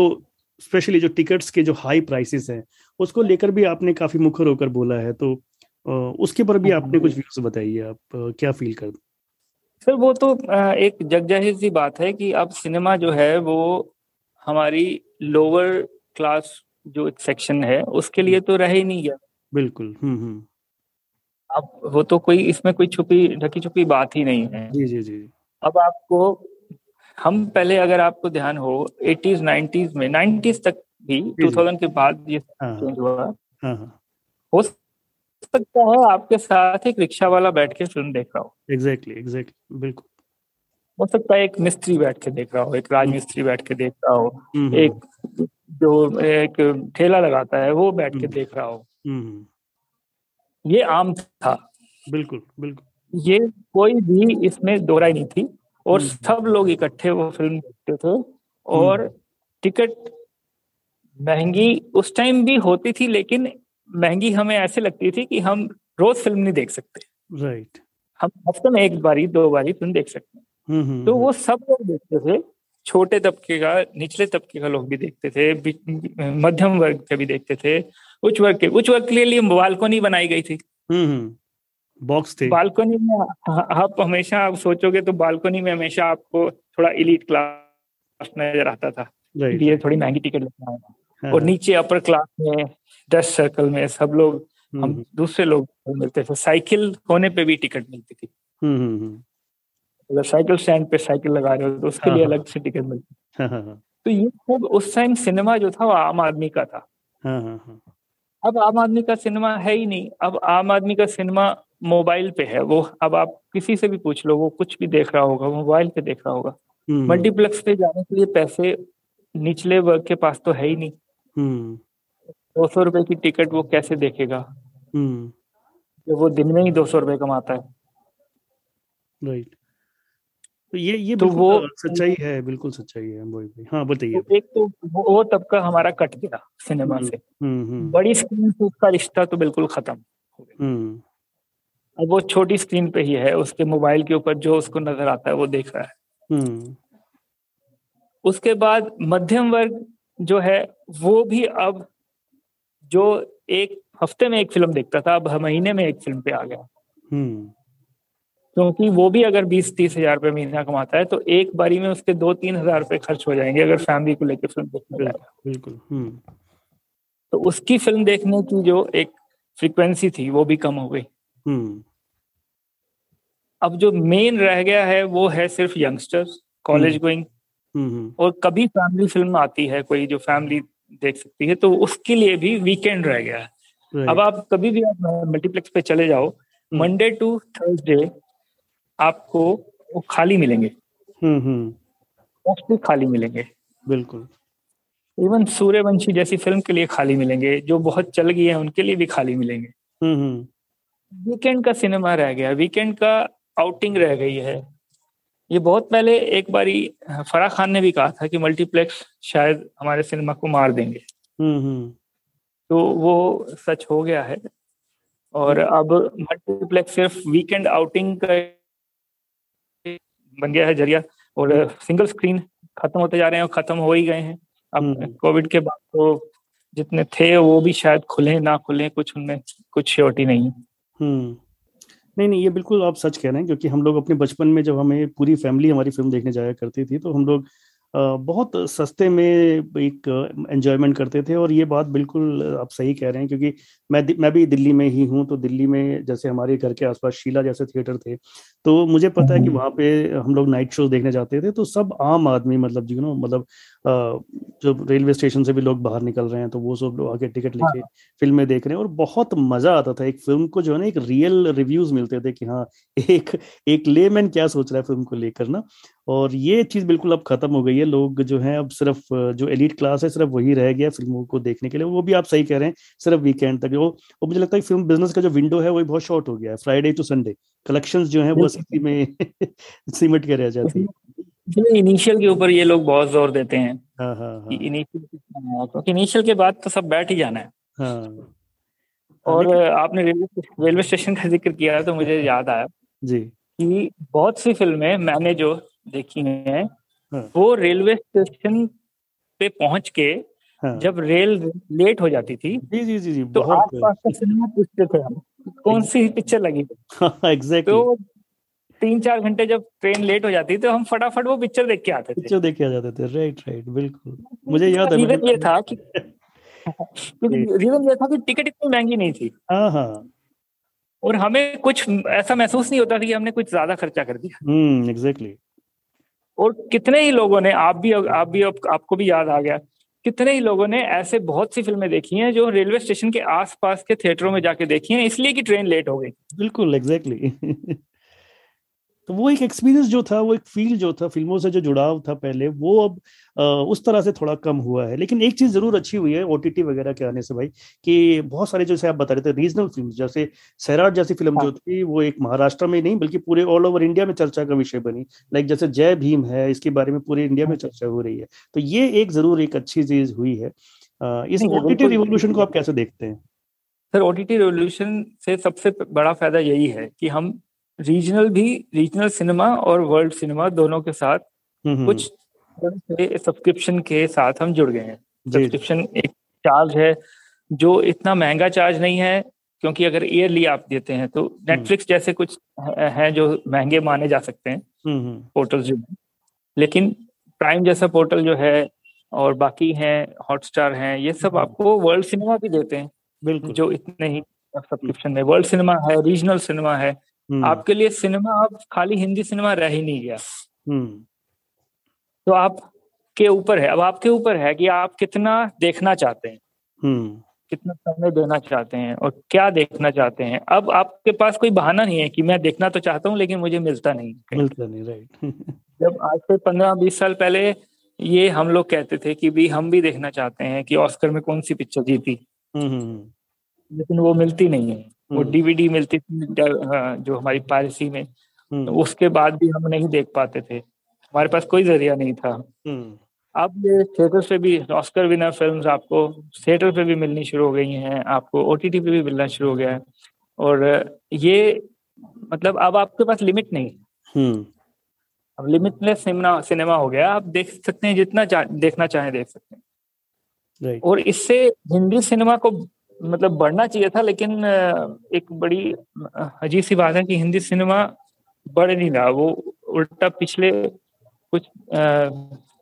स्पेशली जो टिकट्स के जो हाई प्राइसेस हैं उसको लेकर भी आपने काफ़ी मुखर होकर बोला है तो उसके पर भी आपने कुछ व्यूज़ बताइए आप क्या फील करते सर वो तो एक जग ज़ाहिर सी बात है कि अब सिनेमा जो है वो हमारी लोअर क्लास जो सेक्शन है उसके लिए तो रह ही नहीं गया। बिल्कुल हम्म हम्म। अब वो तो कोई इसमें कोई छुपी ढकी छुपी बात ही नहीं है। जी जी जी। अब आपको हम पहले अगर आपको ध्यान हो एटीज नाइन्टीज में नाइन्टीज तक भी जी, टू थाउज़ेंड के बाद ये हाँ। चेंज हुआ। हाँ हाँ। हो सकता है आपके साथ एक रिक्शा वाला बैठ के फ़िल्म देख रहा हो। एग्जैक्टली एग्जैक्टली बिल्कुल। हो सकता है एक मिस्त्री बैठ के देख रहा हो एक राज मिस्त्री बैठ के देख रहा हो हम्म, हम्म, एक जो एक ठेला लगाता है वो बैठ के हम्म। देख रहा हो। ये आम था। बिल्कुल बिल्कुल। ये कोई भी इसमें दोहराई नहीं थी और। सब लोग इकट्ठे वो फ़िल्म देखते थे और टिकट महँगी उस टाइम भी होती थी लेकिन महँगी हमें ऐसे लगती थी कि हम रोज फ़िल्म नहीं देख सकते। राइट हम हफ़्ते में एक बारी दो बारी फ़िल्म देख सकते हैं। हम्म हम्म, तो वो सब लोग देखते थे छोटे तबके का निचले तबके का लोग भी देखते थे मध्यम वर्ग के भी देखते थे उच्च वर्ग के। उच्च वर्ग के लिए बालकोनी बनाई गई थी। हम्म हम्म। बॉक्स थे। बालकोनी में आप हमेशा आप सोचोगे तो बालकोनी में हमेशा आपको थोड़ा इलीट क्लास नज़र आता था। ये थोड़ी महँगी टिकट लगता हाँ, और नीचे अपर क्लास में डस्ट सर्कल में सब लोग हम्म, हम दूसरे लोग मिलते थे। साइकिल होने पे भी टिकट मिलती थी। हम्म हम्म हम्म, अगर साइकिल स्टैंड पे साइकिल लगा रहे हो तो उसके हाँ, लिए हाँ। अलग से टिकट मिलती हाँ हाँ हाँ। तो ये सब उस टाइम सिनेमा जो था वो आम आदमी का था। हाँ हाँ हाँ। अब आम आदमी का सिनेमा है ही नहीं। अब आम आदमी का सिनेमा मोबाइल पे है। वो अब आप किसी से भी पूछ लो वो कुछ भी देख रहा होगा मोबाइल पे देख रहा होगा। हम्म, मल्टीप्लेक्स पे जाने के लिए पैसे निचले वर्ग के पास तो है ही नहीं। हम्म दो सौ रुपए की टिकट वो कैसे देखेगा? हम्म। जब वो दिन में ही दो सौ रुपए कमाता है। राइट। तो ये ये तो वो- सच्चाई है बिल्कुल सच्चाई है अम्बोई भाई हाँ बताइए। तो एक तो वो, वो तबका हमारा कट गया सिनेमा हम्म, से। हम्म हम्म। बड़ी स्क्रीन से उसका रिश्ता तो बिल्कुल खत्म हो गया। हम्म। अब वो छोटी स्क्रीन पे ही है उसके मोबाइल के ऊपर जो उसको नज़र आता है वो देख रहा है। हम्म। उसके बाद मध्यम वर्ग जो है वो भी अब जो एक हफ़्ते में एक फ़िल्म देखता था अब महीने में एक फ़िल्म पे आ गया। हम्म। क्योंकि वो भी अगर बीस तीस हज़ार रुपये महीना कमाता है तो एक बारी में उसके दो तीन हज़ार रुपये खर्च हो जाएँगे अगर फैमिली को लेकर फ़िल्म देखने जाएगा बिल्कुल हम्म। तो उसकी फ़िल्म देखने की जो एक फ्रीक्वेंसी थी वो भी कम हो गई। हम्म। अब जो मेन रह गया है वो है सिर्फ़ यंगस्टर्स कॉलेज गोइंग। और कभी फैमिली फ़िल्म आती है कोई जो फैमिली देख सकती है तो उसके लिए भी वीकेंड रह गया है। अब आप कभी भी आप मल्टीप्लेक्स पे चले जाओ मंडे टू थर्सडे आपको वो खाली मिलेंगे। हम्म हम्म। मोस्टली खाली मिलेंगे। बिल्कुल। इवन सूर्यवंशी जैसी फ़िल्म के लिए खाली मिलेंगे जो बहुत चल गई है उनके लिए भी खाली मिलेंगे। हम्म हम्म। वीकेंड का सिनेमा रह गया वीकेंड का आउटिंग रह गई है। ये बहुत पहले एक बारी फराह खान ने भी कहा था कि मल्टीप्लेक्स शायद हमारे सिनेमा को मार देंगे। हम्म हम्म। तो वो सच हो गया है। और अब मल्टीप्लेक्स सिर्फ़ वीकेंड आउटिंग का बन गया है ज़रिया और सिंगल स्क्रीन खत्म होते जा रहे हैं और खत्म हो ही गए हैं। अब हम्म। कोविड के बाद तो जितने थे वो भी शायद खुले ना खुले कुछ उनमें कुछ श्योरिटी नहीं है। हम्म। नहीं नहीं, ये बिल्कुल आप सच कह रहे हैं, क्योंकि हम लोग अपने बचपन में जब हमें पूरी फैमिली हमारी फ़िल्म देखने जाया करती थी तो हम लोग बहुत सस्ते में एक एंजॉयमेंट करते थे। और ये बात बिल्कुल आप सही कह रहे हैं, क्योंकि मैं मैं भी दिल्ली में ही हूँ तो दिल्ली में जैसे हमारे घर के आसपास शीला जैसे थिएटर थे तो मुझे पता है कि वहाँ पे हम लोग नाइट शो देखने जाते थे तो सब आम आदमी मतलब यू नो मतलब जो रेलवे स्टेशन से भी लोग बाहर निकल रहे हैं तो वो सब लोग आके टिकट लेके फ़िल्में देख रहे हैं और बहुत मज़ा आता था। एक फ़िल्म को जो है ना एक रियल रिव्यूज़ मिलते थे कि हाँ एक एक लेमैन क्या सोच रहा है फ़िल्म को लेकर ना और ये चीज़ बिल्कुल अब खत्म हो गई है। लोग जो है अब सिर्फ़ जो एलिट क्लास है सिर्फ़ वही रह गया फ़िल्मों को देखने के लिए वो भी आप सही कह रहे हैं सिर्फ़ वीकेंड तक वो और मुझे लगता है फ़िल्म बिज़नेस का जो विंडो है वो बहुत शॉर्ट हो गया है। फ्राइडे टू संडे कलेक्शंस जो हैं वो बस में सिमट के रह जाती है। इनिशियल के ऊपर ये लोग बहुत ज़ोर देते हैं हाँ हाँ हाँ। इनिशियल क्योंकि इनिशियल के बाद तो सब बैठ ही जाना है। हाँ। और आपने रेलवे रेलवे स्टेशन का ज़िक्र किया तो मुझे याद आया जी। कि बहुत सी फ़िल्में मैंने जो देखी हैं हाँ। वो रेलवे स्टेशन पे पहुँच के हाँ। जब रेल लेट हो जाती थी जी जी जी जी तो आसपास का सिनेमा पूछते थे हम कौन सी पिक्चर लगी? एग्जैक्टली तो तीन चार घंटे जब ट्रेन लेट हो जाती तो हम फटाफट वो पिक्चर देख के आते थे। पिक्चर देख के आ जाते थे। राइट राइट बिल्कुल। मुझे याद है रीजन ये था कि रीजन ये था कि टिकट इतनी महँगी नहीं थी। हाँ हाँ। और हमें कुछ ऐसा महसूस नहीं होता था कि हमने कुछ ज़्यादा खर्चा कर दिया। हम्म एग्जैक्टली और कितने ही लोगों ने आप भी आप भी आपको भी याद आ गया कितने ही लोगों ने ऐसे बहुत सी फ़िल्में देखी हैं जो रेलवे स्टेशन के आसपास के थिएटरों में जाके देखी हैं, इसलिए कि ट्रेन लेट हो गई बिल्कुल एग्जैक्टली. तो वो एक एक्सपीरियंस जो था वो एक फील जो था फ़िल्मों से जो जुड़ाव था पहले वो अब आ, उस तरह से थोड़ा कम हुआ है। लेकिन एक चीज़ ज़रूर अच्छी हुई है ओटीटी वगैरह के आने से भाई कि बहुत सारे जैसे आप बता रहे थे रीजनल फ़िल्म जैसे सैराट जैसी फ़िल्म हाँ. जो थी वो एक महाराष्ट्र में नहीं बल्कि पूरे ऑल ओवर इंडिया में चर्चा का विषय बनी। लाइक जैसे जय भीम है इसके बारे में पूरे इंडिया में हाँ। चर्चा हो रही है। तो ये एक ज़रूर एक अच्छी चीज़ हुई है। इस ओटीटी रिवोल्यूशन को आप कैसे देखते हैं? सर ओटीटी रिवोल्यूशन से सबसे बड़ा फ़ायदा यही है कि हम रीजनल भी रीजनल सिनेमा और वर्ल्ड सिनेमा दोनों के साथ कुछ सब्सक्रिप्शन के साथ हम जुड़ गए हैं। सब्सक्रिप्शन एक चार्ज है जो इतना महँगा चार्ज नहीं है क्योंकि अगर ईयरली आप देते हैं तो नेटफ्लिक्स जैसे कुछ हैं जो महँगे माने जा सकते हैं। पोर्टल जो लेकिन प्राइम जैसा पोर्टल जो है और बाकी हैं हॉटस्टार हैं ये सब आपको वर्ल्ड सिनेमा भी देते हैं बिल्कुल। जो इतने ही सब्सक्रिप्शन में। वर्ल्ड सिनेमा है रीजनल सिनेमा है हम्म। आपके लिए सिनेमा अब खाली हिंदी सिनेमा रह ही नहीं गया। हम्म। तो आप के ऊपर है अब आपके ऊपर है कि आप कितना देखना चाहते हैं। हम्म। कितना समय देना चाहते हैं और क्या देखना चाहते हैं। अब आपके पास कोई बहाना नहीं है कि मैं देखना तो चाहता हूँ लेकिन मुझे मिलता नहीं मिलता नहीं राइट जब आज से पंद्रह बीस साल पहले ये हम लोग कहते थे कि भी हम भी देखना चाहते हैं कि ऑस्कर में कौन सी पिक्चर जीती। लेकिन वो मिलती नहीं है। वो डीवीडी हम्म। मिलती थी जो हमारी पायरेसी में तो उसके बाद भी हम नहीं देख पाते थे। हमारे पास कोई ज़रिया नहीं था। हम्म। अब ये थिएटर से भी ऑस्कर विनर फिल्म्स आपको थिएटर पे भी मिलनी शुरू हो गई हैं आपको ओटीटी पे भी मिलना शुरू हो गया है। और ये मतलब अब आपके पास लिमिट नहीं। हम्म। अब लिमिटलेस सिनेमा सिनेमा हो गया आप देख सकते हैं जितना चा, देखना चाहे देख सकते हैं। और इससे हिंदी सिनेमा को मतलब बढ़ना चाहिए था लेकिन एक बड़ी अजीब सी बात है कि हिंदी सिनेमा बढ़ नहीं रहा वो उल्टा पिछले कुछ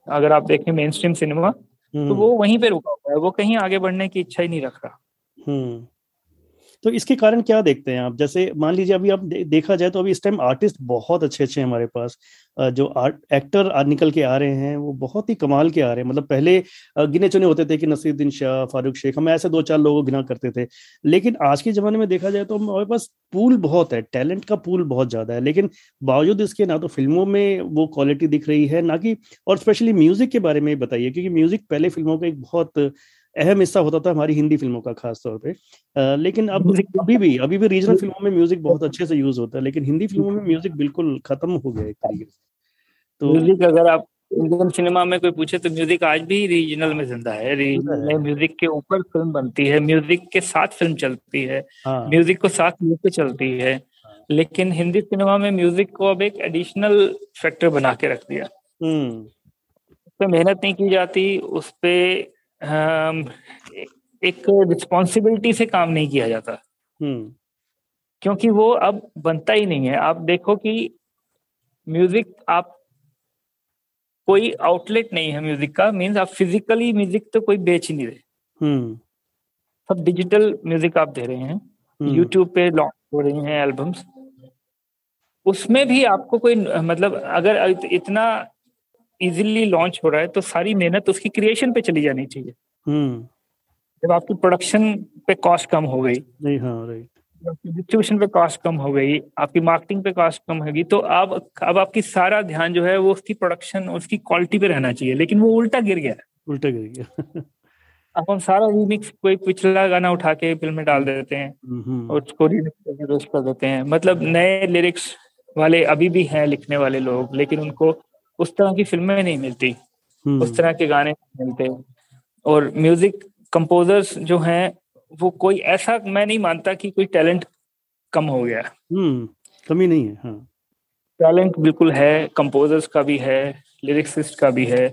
अगर आप देखें मेन स्ट्रीम सिनेमा तो हम्म। वो वहीं पे रुका हुआ है वो कहीं आगे बढ़ने की इच्छा ही नहीं रख रहा हम्म। तो इसके कारण क्या देखते हैं आप? जैसे मान लीजिए अभी आप दे, देखा जाए तो अभी इस टाइम आर्टिस्ट बहुत अच्छे अच्छे हमारे पास। जो आर्ट एक्टर निकल के आ रहे हैं वो बहुत ही कमाल के आ रहे हैं। मतलब पहले गिने चुने होते थे कि नसीरुद्दीन शाह फारूक शेख हम ऐसे दो चार लोगों गिना करते थे। लेकिन आज के जमाने में देखा जाए तो हमारे पास पूल बहुत है टैलेंट का पूल बहुत ज़्यादा है। लेकिन बावजूद इसके ना तो फ़िल्मों में वो क्वालिटी दिख रही है ना कि और स्पेशली म्यूज़िक के बारे में बताइए क्योंकि म्यूज़िक पहले फ़िल्मों का एक बहुत अहम हिस्सा होता था हमारी हिंदी फ़िल्मों का खास तौर पे। आ, लेकिन अब अभी भी अभी भी रीजनल फ़िल्मों में म्यूज़िक बहुत अच्छे से यूज़ होता है लेकिन हिंदी फ़िल्मों में म्यूज़िक बिल्कुल खत्म हो गया एक तरीके से। तो म्यूज़िक अगर आप इंडियन सिनेमा में कोई पूछे तो म्यूज़िक आज भी रीजनल में ज़िंदा है। रीजनल में म्यूज़िक के ऊपर फ़िल्म बनती है म्यूज़िक के साथ फ़िल्म चलती है हाँ। म्यूज़िक को साथ लेके चलती है। लेकिन हिंदी सिनेमा में म्यूज़िक को अब एक एडिशनल फैक्टर बना के रख दिया। हम्म। उस पर मेहनत नहीं की जाती उस पर एक रिस्पॉन्सिबिलिटी से काम नहीं किया जाता हम्म। क्योंकि वो अब बनता ही नहीं है आप देखो कि म्यूज़िक आप कोई आउटलेट नहीं है म्यूज़िक का मीन्स आप फिजिकली म्यूज़िक तो कोई बेच ही नहीं रहे हम्म। सब डिजिटल म्यूज़िक आप दे रहे हैं यूट्यूब हम्म। पे लॉन्च हो रही हैं एल्बम्स उसमें भी आपको कोई मतलब अगर इतना इजीली लॉन्च हो रहा है तो सारी मेहनत उसकी क्रिएशन पे चली जानी चाहिए। हम्म। जब आपकी प्रोडक्शन पे कॉस्ट कम हो गई हाँ राइट डिस्ट्रीब्यूशन पे कॉस्ट कम हो गई आपकी मार्केटिंग पे कॉस्ट कम होगी तो अब अब आपकी सारा ध्यान जो है वो उसकी प्रोडक्शन उसकी क्वालिटी पे रहना चाहिए लेकिन वो उल्टा गिर गया। उल्टा गिर गया। अब हम सारा रीमिक्स कोई पिछला गाना उठा के फ़िल्म में डाल देते हैं हम्म। और उसको रीमिक्स कर देते हैं। मतलब नए लिरिक्स वाले अभी भी हैं लिखने वाले लोग लेकिन उनको उस तरह की फ़िल्में नहीं मिलती हम्म। उस तरह के गाने मिलते। और म्यूज़िक कंपोजर्स जो हैं वो कोई ऐसा मैं नहीं मानता कि कोई टैलेंट कम हो गया। हम्म कमी नहीं है हाँ। टैलेंट बिल्कुल है कंपोजर्स का भी है लिरिक्सिस्ट का भी है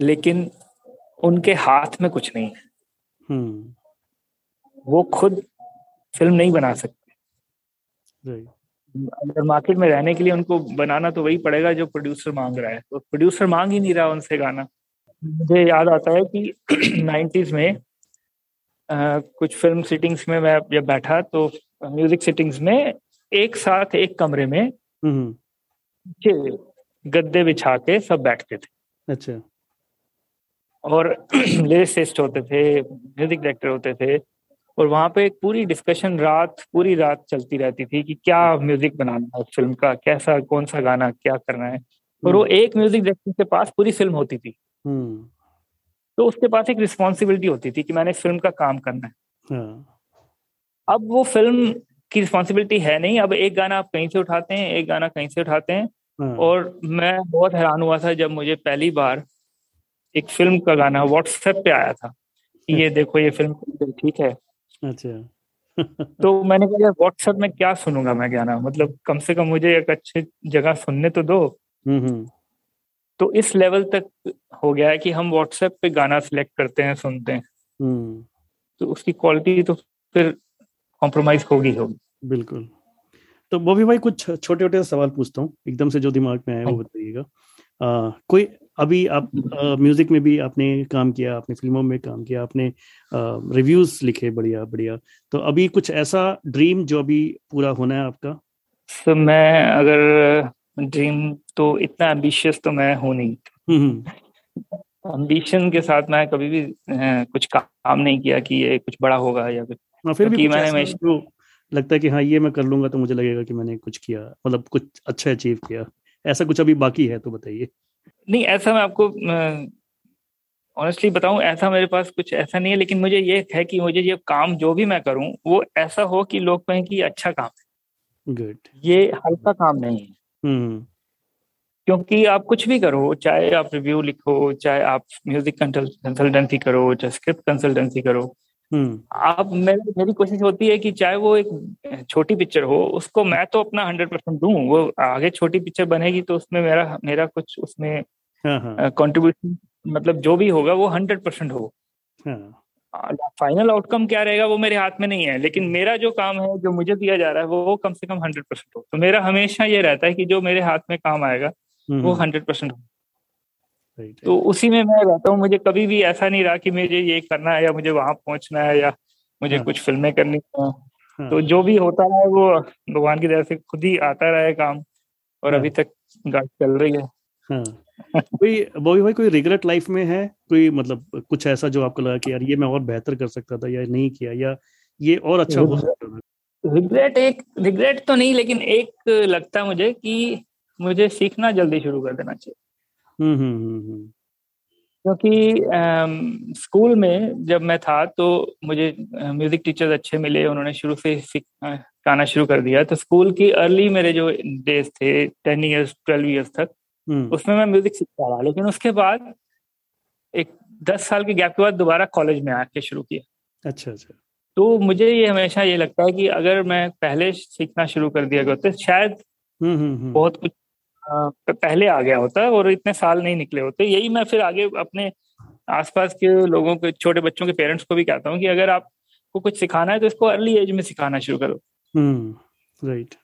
लेकिन उनके हाथ में कुछ नहीं है। हम्म। वो खुद फ़िल्म नहीं बना सकते। अगर मार्केट में रहने के लिए उनको बनाना तो वही पड़ेगा जो प्रोड्यूसर मांग रहा है। तो प्रोड्यूसर मांग ही नहीं रहा उनसे गाना। मुझे याद आता है कि नाइन्टीज में आ, कुछ फ़िल्म सिटिंग्स में मैं जब बैठा तो म्यूज़िक सिटिंग्स में एक साथ एक कमरे में हम्म, हम्म। गद्दे बिछा के सब बैठते थे। अच्छा। और लिरिसिस्ट होते थे म्यूज़िक डायरेक्टर होते थे और वहाँ पे एक पूरी डिस्कशन रात पूरी रात चलती रहती थी कि क्या म्यूज़िक बनाना है फ़िल्म का कैसा कौन सा गाना क्या करना है और वो हम्म। एक म्यूज़िक डायरेक्टर के पास पूरी फ़िल्म होती थी हम्म। तो उसके पास एक रिस्पॉन्सिबिलिटी होती थी कि मैंने फ़िल्म का काम करना है हाँ। अब वो फ़िल्म की रिस्पॉन्सिबिलिटी है नहीं अब एक गाना आप कहीं से उठाते हैं एक गाना कहीं से उठाते हैं हाँ। और मैं बहुत हैरान हुआ था जब मुझे पहली बार एक फ़िल्म का गाना व्हाट्सएप पे आया था कि ये देखो ये फ़िल्म ठीक है अच्छा। तो मैंने कहा यार व्हाट्सएप में क्या सुनूँगा मैं गाना? मतलब कम से कम मुझे एक अच्छी जगह सुनने तो दो। हम्म, हम्म। तो इस लेवल तक हो गया है कि हम व्हाट्सएप पे गाना सिलेक्ट करते हैं सुनते हैं। हम्म। तो उसकी क्वालिटी तो फिर कॉम्प्रोमाइज होगी होगी। बिल्कुल। तो बॉबी भाई कुछ छोटे छोटे सवाल पूछता हूँ। एकदम से जो दिमाग में आए वो हाँ। बताइएगा। कोई अभी आप म्यूज़िक में भी आपने काम किया आपने फ़िल्मों में काम किया आपने रिव्यूज़ लिखे बढ़िया बढ़िया। तो अभी कुछ ऐसा ड्रीम जो अभी पूरा होना है आपका? तो मैं अगर ड्रीम तो इतना एम्बिशियस तो मैं हूँ नहीं। एम्बिशन हम्म। के साथ मैं कभी भी कुछ काम नहीं किया कि ये कुछ बड़ा होगा या कुछ। हाँ, फिर भी मैंने जो लगता है कि हाँ ये मैं कर लूँगा तो मुझे लगेगा कि मैंने कुछ किया मतलब कुछ अच्छा अचीव किया। ऐसा कुछ अभी बाकी है तो बताइए। नहीं ऐसा मैं आपको ऑनेस्टली बताऊँ ऐसा मेरे पास कुछ ऐसा नहीं है लेकिन मुझे ये है कि मुझे ये काम जो भी मैं करूँ वो ऐसा हो कि लोग कहें कि अच्छा काम है गुड ये हल्का काम नहीं है हम्म। क्योंकि आप कुछ भी करो चाहे आप रिव्यू लिखो चाहे आप म्यूज़िक कंसल्टेंसी करो चाहे स्क्रिप्ट कंसल्टेंसी करो हम्म। आप मेरी मेरी कोशिश होती है कि चाहे वो एक छोटी पिक्चर हो उसको मैं तो अपना हंड्रेड परसेंट दू वो आगे छोटी पिक्चर बनेगी तो उसमें मेरा मेरा कुछ उसमें कंट्रीब्यूशन हाँ, हाँ। मतलब जो भी होगा वो हंड्रेड परसेंट हो फाइनल। आउटकम क्या रहेगा वो मेरे हाथ में नहीं है लेकिन मेरा जो काम है जो मुझे दिया जा रहा है वो, कम से कम हंड्रेड परसेंट हो तो मेरा हमेशा ये रहता है कि जो मेरे हाथ में काम आएगा वो हंड्रेड परसेंट हो तो उसी में मैं रहता हूँ मुझे कभी भी ऐसा नहीं रहा कि मुझे ये करना है या मुझे वहाँ पहुँचना है या मुझे हाँ. कुछ फ़िल्में करनी है. तो जो भी होता है वो भगवान की तरफ़ से खुद ही आता रहा है काम और. अभी तक गाड़ी चल रही हाँ. कोई बॉबी भाई कोई रिग्रेट लाइफ में है? कोई मतलब कुछ ऐसा जो आपको लगा कि यार ये मैं और बेहतर कर सकता था या नहीं किया या ये और अच्छा हो सकता था? रिग्रेट एक रिग्रेट तो नहीं लेकिन एक लगता मुझे कि मुझे सीखना जल्दी शुरू कर देना चाहिए। हम्म, हम्म, हम्म, क्योंकि स्कूल में जब मैं था तो मुझे म्यूज़िक टीचर्स अच्छे मिले उन्होंने शुरू से गाना शुरू कर दिया। तो स्कूल की अर्ली मेरे जो डेज़ थे टेन इयर्स ट्वेल्व इयर्स तक उसमें मैं म्यूज़िक सीखता रहा लेकिन उसके बाद एक दस साल के गैप के बाद दोबारा कॉलेज में आके शुरू किया। अच्छा अच्छा। तो मुझे ये हमेशा ये लगता है कि अगर मैं पहले सीखना शुरू कर दिया करते शायद बहुत कुछ पहले आ गया होता और इतने साल नहीं निकले होते। यही मैं फिर आगे अपने आसपास के लोगों के छोटे बच्चों के पेरेंट्स को भी कहता हूँ कि अगर आपको कुछ सिखाना है तो इसको अर्ली एज में सिखाना शुरू करो। राइट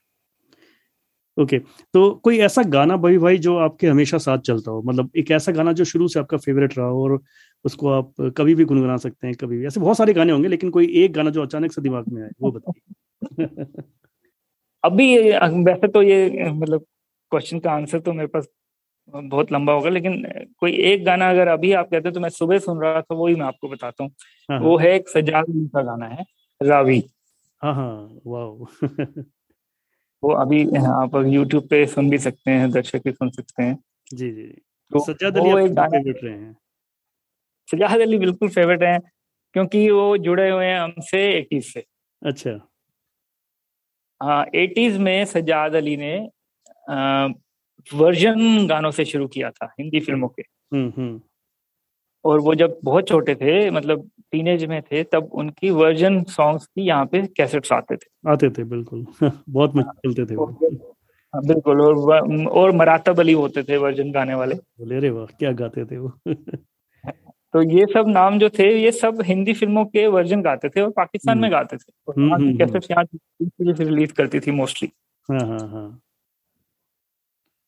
ओके तो कोई ऐसा गाना भाई भाई जो आपके हमेशा साथ चलता हो? मतलब एक ऐसा गाना जो शुरू से आपका फेवरेट रहा हो और उसको आप कभी भी गुनगुना सकते हैं कभी भी। ऐसे बहुत सारे गाने होंगे लेकिन कोई एक गाना जो अचानक से दिमाग में आए वो बताइए। अभी वैसे तो ये मतलब क्वेश्चन का आंसर तो मेरे पास बहुत लंबा होगा लेकिन कोई एक गाना अगर अभी आप कहते हैं तो मैं सुबह सुन रहा था वही मैं आपको बताता हूँ। हाँ, वो हाँ। है एक सजाद का गाना है रावी। हाँ हाँ वाह वो अभी आप यूट्यूब पे सुन भी सकते हैं दर्शक भी सुन सकते हैं। जी जी तो सज्जाद अली एक गाना रहे हैं। सजाद अली बिल्कुल फेवरेट है क्योंकि वो जुड़े हुए हैं हमसे एटीज से। अच्छा। हाँ एटीज में सजाद अली ने आ, वर्जन गानों से शुरू किया था हिंदी फ़िल्मों के। हम्म, हम्म। और वो जब बहुत छोटे थे मतलब टीनेज में थे तब उनकी वर्जन सॉन्ग्स की यहाँ पे कैसेट्स आते थे। आते थे बिल्कुल। बहुत मज़ा चलते थे हाँ, बिल्कुल और और मरातब अली होते थे वर्जन गाने वाले। बोले रे वाह क्या गाते थे वो? तो ये सब नाम जो थे ये सब हिंदी फ़िल्मों के वर्जन गाते थे और पाकिस्तान में हम्म। गाते थे। कैसेट्स यहाँ रिलीज़ करती थी मोस्टली हाँ हाँ हाँ।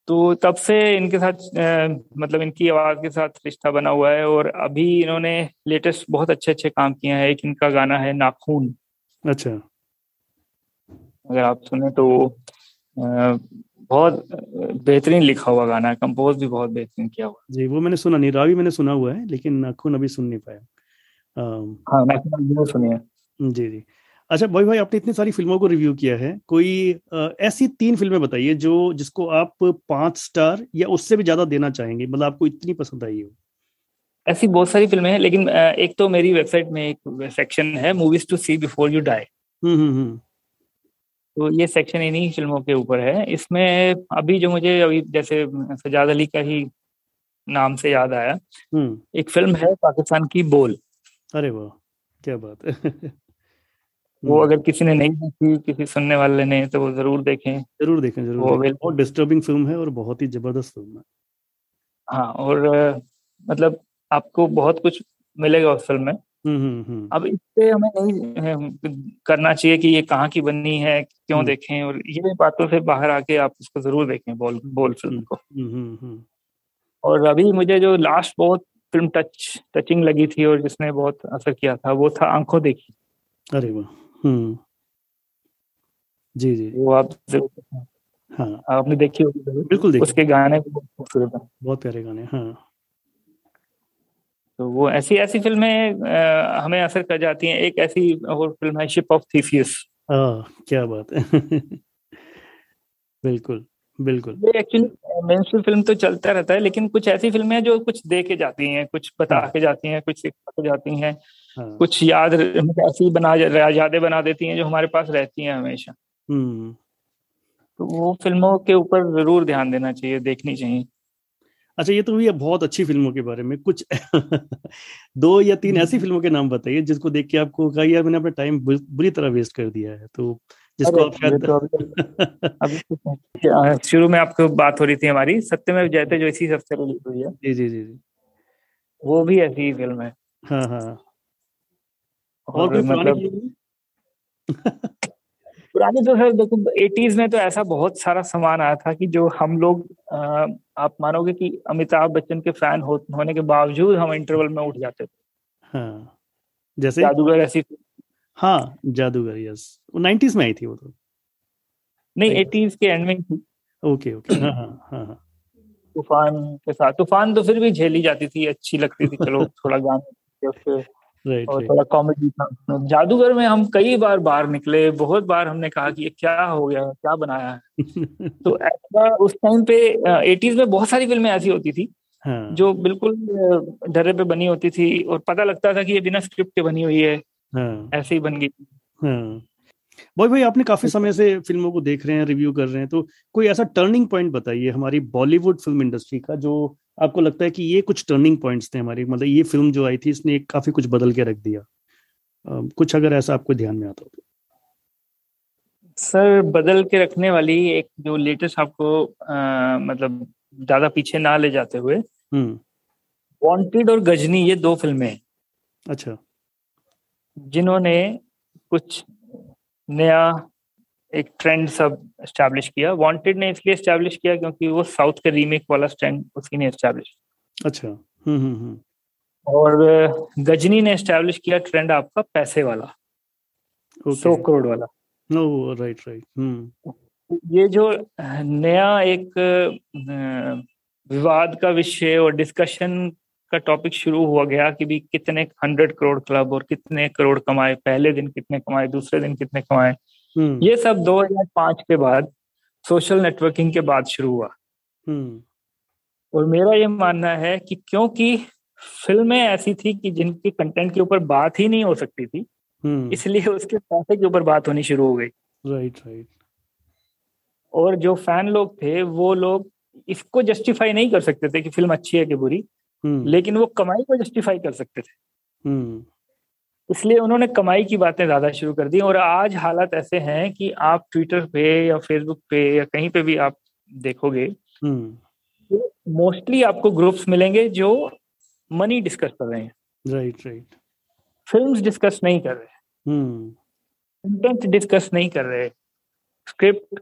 तो तब से इनके साथ आ, मतलब इनकी आवाज़ के साथ रिश्ता बना हुआ है और अभी इन्होंने लेटेस्ट बहुत अच्छे अच्छे काम किए हैं। एक इनका गाना है नाखून। अच्छा। अगर आप सुने तो आ, बहुत बेहतरीन लिखा हुआ गाना है। कंपोज भी बहुत बेहतरीन किया हुआ जी वो मैंने सुना नहीं रावी मैंने सुना हुआ है लेकिन नाखून अभी सुन नहीं पाया। हाँ नाखून सुनिए जी जी। अच्छा भाई भाई आपने इतनी सारी फ़िल्मों को रिव्यू किया है। कोई ऐसी तीन फ़िल्में बताइए जो जिसको आप पाँच स्टार या उससे भी ज़्यादा देना चाहेंगे मतलब आपको इतनी पसंद आई हो? ऐसी बहुत सारी फ़िल्में हैं लेकिन एक तो मेरी वेबसाइट में एक सेक्शन है movies to see before you die तो ये सेक्शन इन्हीं फ़िल्मों के ऊपर है। इसमें अभी जो मुझे अभी जैसे सजाद अली का ही नाम से याद आया। हम्म। एक फ़िल्म है पाकिस्तान की बोल। अरे वाह क्या बात है। वो हम्म। अगर किसी ने नहीं देखी किसी सुनने वाले ने तो वो ज़रूर देखें। ज़रूर देखें ज़रूर वो देखें। बहुत डिस्टर्बिंग फ़िल्म है और बहुत ही ज़बरदस्त फ़िल्म है। हाँ और मतलब आपको बहुत कुछ मिलेगा उस फ़िल्म में। हम्म, हम्म, अब इससे हमें नहीं करना चाहिए कि ये कहाँ की बननी है क्यों देखें और ये बातों से बाहर आके आप उसको ज़रूर देखें बोल बोल फ़िल्म को। और अभी मुझे जो लास्ट बहुत फ़िल्म टच टचिंग लगी थी और जिसने बहुत असर किया था वो था आँखों देखी। अरे वाह। हम्म। जी जी। वो आप हाँ। आपने देखी होगी बिल्कुल देखी। उसके गाने बहुत खूबसूरत है। बहुत प्यारे गाने हाँ। तो वो ऐसी ऐसी फ़िल्में हमें असर कर जाती हैं। एक ऐसी और फ़िल्म है शिप ऑफ़ हाँ क्या बात है। बिल्कुल। बिल्कुल ये एक्चुअली मेन फ़िल्म तो चलता रहता है लेकिन कुछ ऐसी फ़िल्में हैं जो कुछ दे के जाती हैं कुछ बता हाँ। के जाती हैं कुछ सिखा के जाती हैं हाँ। कुछ याद ऐसी बना यादें बना देती हैं जो हमारे पास रहती हैं हमेशा हम्म। तो वो फ़िल्मों के ऊपर ज़रूर ध्यान देना चाहिए देखनी चाहिए अच्छा ये तो हुई बहुत अच्छी फ़िल्मों के बारे में कुछ दो या तीन ऐसी फ़िल्मों के नाम बताइए जिसको देख के आपको कहा यार मैंने अपना टाइम बुरी तरह वेस्ट कर दिया है तो जिसको आप शायद तो शुरू में आपको बात हो रही थी हमारी सत्य में जयते जो इसी सबसे रिलीज़ हुई है। जी जी जी जी। वो भी ऐसी फ़िल्म है। हाँ हाँ। और कोई मतलब पुरानी तो सर देखो एटीज में तो ऐसा बहुत सारा सामान आया था कि जो हम लोग आ, आप मानोगे कि अमिताभ बच्चन के फ़ैन हो, होने के बावजूद हम इंटरवल में उठ जाते थे। हाँ जैसे? जादूगर ऐसी हाँ जादूगर यस वो नाइन्टीज में आई थी वो तो। नहीं एटीज के एंड में थी। ओके ओके हाँ हाँ हाँ, हाँ। तूफ़ान के साथ। तूफ़ान तो फिर भी झेली जाती थी अच्छी लगती थी। चलो थोड़ा गाने right, और थोड़ा कॉमेडी था। जादूगर में हम कई बार बाहर निकले बहुत बार हमने कहा कि ये क्या हो गया क्या बनाया है? तो ऐसा उस टाइम पे एटीज में बहुत सारी फ़िल्में ऐसी होती थी हाँ. जो बिल्कुल डरे पे बनी होती थी और पता लगता था कि ये बिना स्क्रिप्ट के बनी हुई है। हाँ. ऐसे ही बन गई हाँ. भाई भाई आपने काफ़ी समय से फ़िल्मों को देख रहे हैं रिव्यू कर रहे हैं तो कोई ऐसा टर्निंग पॉइंट बताइए हमारी बॉलीवुड फ़िल्म इंडस्ट्री का जो आपको लगता है कि ये कुछ टर्निंग पॉइंट्स थे हमारी मतलब ये फ़िल्म जो आई थी इसने काफ़ी कुछ बदल के रख दिया कुछ अगर ऐसा आपको ध्यान में आता हो तो सर बदल के रखने वाली एक जो लेटेस्ट आपको आ, मतलब ज़्यादा पीछे ना ले जाते हुए वांटेड हम्म। और गजनी ये दो फ़िल्में अच्छा जिन्होंने कुछ नया एक ट्रेंड सब एस्टैब्लिश किया। वांटेड ने इसलिए एस्टैब्लिश किया क्योंकि वो साउथ के रीमेक वाला ट्रेंड उसी ने एस्टैब्लिश अच्छा। हम्म हम्म, हम्म। और गजनी ने एस्टैब्लिश किया ट्रेंड आपका पैसे वाला। सौ okay. करोड़ वाला। नो राइट राइट ये जो नया एक विवाद का विषय और डिस्कशन का टॉपिक शुरू हुआ गया कि भी कितने हंड्रेड करोड़ क्लब और कितने करोड़ कमाए पहले दिन कितने कमाए दूसरे दिन कितने कमाए हम्म। ये सब 2005 के बाद सोशल नेटवर्किंग के बाद शुरू हुआ हम्म। और मेरा ये मानना है कि क्योंकि फ़िल्में ऐसी थी कि जिनके कंटेंट के ऊपर बात ही नहीं हो सकती थी हम्म। इसलिए उसके पैसे के ऊपर बात होनी शुरू हो गई राइट राइट और जो फ़ैन लोग थे वो लोग इसको जस्टिफाई नहीं कर सकते थे कि फ़िल्म अच्छी है कि बुरी लेकिन वो कमाई को जस्टिफाई कर सकते थे। इसलिए उन्होंने कमाई की बातें ज़्यादा शुरू कर दी और आज हालात ऐसे हैं कि आप ट्विटर पे या फेसबुक पे या कहीं पे भी आप देखोगे तो मोस्टली आपको ग्रुप्स मिलेंगे जो मनी डिस्कस कर रहे हैं। राइट राइट फिल्म्स डिस्कस नहीं कर रहे। कंटेंट डिस्कस नहीं कर रहे। स्क्रिप्ट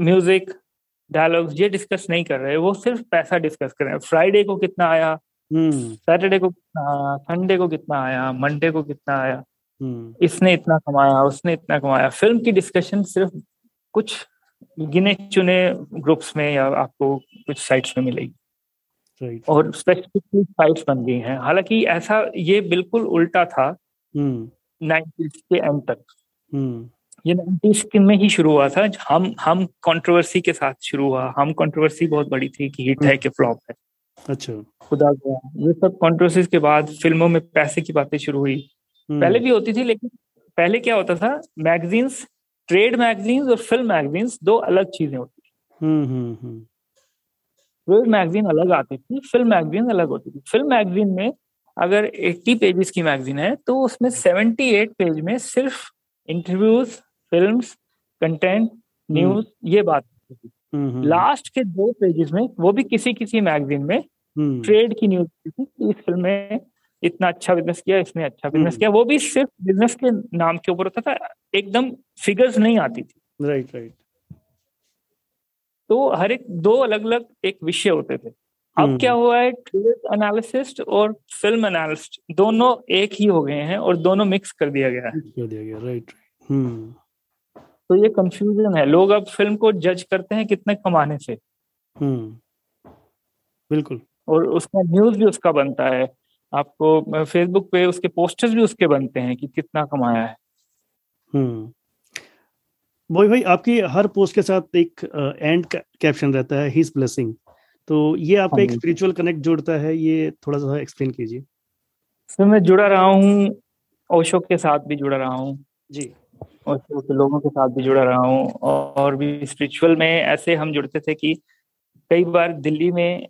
म्यूज़िक डायलॉग्स ये डिस्कस नहीं कर रहे। वो सिर्फ़ पैसा डिस्कस कर रहे हैं। फ्राइडे को कितना आया? सैटरडे हम्म। को कितना आया संडे को कितना आया मंडे को कितना आया हम्म। इसने इतना कमाया उसने इतना कमाया फ़िल्म की डिस्कशन सिर्फ़ कुछ गिने चुने ग्रुप्स में या आपको कुछ साइट्स में मिलेगी right. और स्पेसिफिकली साइट्स बन गई हैं हालाँकि ऐसा ये बिल्कुल उल्टा था नाइन्टीज हम्म। के एंड तक हम्म। ये नाइन्टीज में ही शुरू हुआ था हम हम कंट्रोवर्सी के साथ शुरू हुआ हम कंट्रोवर्सी बहुत बड़ी थी कि हिट है कि फ्लॉप है अच्छा। खुदा गया ये सब कंट्रोवर्सीज के बाद फ़िल्मों में पैसे की बातें शुरू हुई। पहले भी होती थी लेकिन पहले क्या होता था? मैगजीन्स ट्रेड मैगजीन्स और फ़िल्म मैगजीन्स दो अलग चीज़ें होती थी। ट्रेड मैगजीन अलग आती थी फ़िल्म मैगजीन अलग होती थी। फ़िल्म मैगजीन में अगर 80 पेजेस की मैगजीन है तो उसमें 78 पेज में सिर्फ़ इंटरव्यूज़ फ़िल्म कंटेंट न्यूज़ ये बात लास्ट के दो पेजेस में वो भी किसी किसी मैगजीन में ट्रेड की न्यूज़ थी इस फ़िल्म में इतना अच्छा बिज़नेस किया इसने अच्छा बिज़नेस किया। वो भी सिर्फ़ बिज़नेस के नाम के ऊपर होता था एकदम फिगर्स नहीं आती थी। राइट राइट तो हर एक दो अलग अलग एक विषय होते थे। अब क्या हुआ है ट्रेड एनालिसिस्ट और फ़िल्म एनालिस्ट दोनों एक ही हो गए हैं और दोनों मिक्स कर दिया गया है। कर दिया गया राइट हम्म। तो ये कंफ्यूजन है। लोग अब फ़िल्म को जज करते हैं कितने कमाने से। हम्म। बिल्कुल। और उसका न्यूज़ भी उसका बनता है। आपको फेसबुक पे उसके पोस्टर्स भी उसके बनते हैं कि कितना कमाया है। हम्म। वही भाई आपकी हर पोस्ट के साथ एक एंड कैप्शन रहता है हिज ब्लेसिंग तो ये आपका एक स्पिरिचुअल हाँ कनेक्ट जोड़ता है ये थोड़ा सा एक्सप्लेन कीजिए। सर मैं जुड़ा रहा हूँ ओशो के साथ भी जुड़ा रहा हूँ। जी। ओशो के लोगों के साथ भी जुड़ा रहा हूँ और भी स्पिरिचुअल में ऐसे हम जुड़ते थे कि कई बार दिल्ली में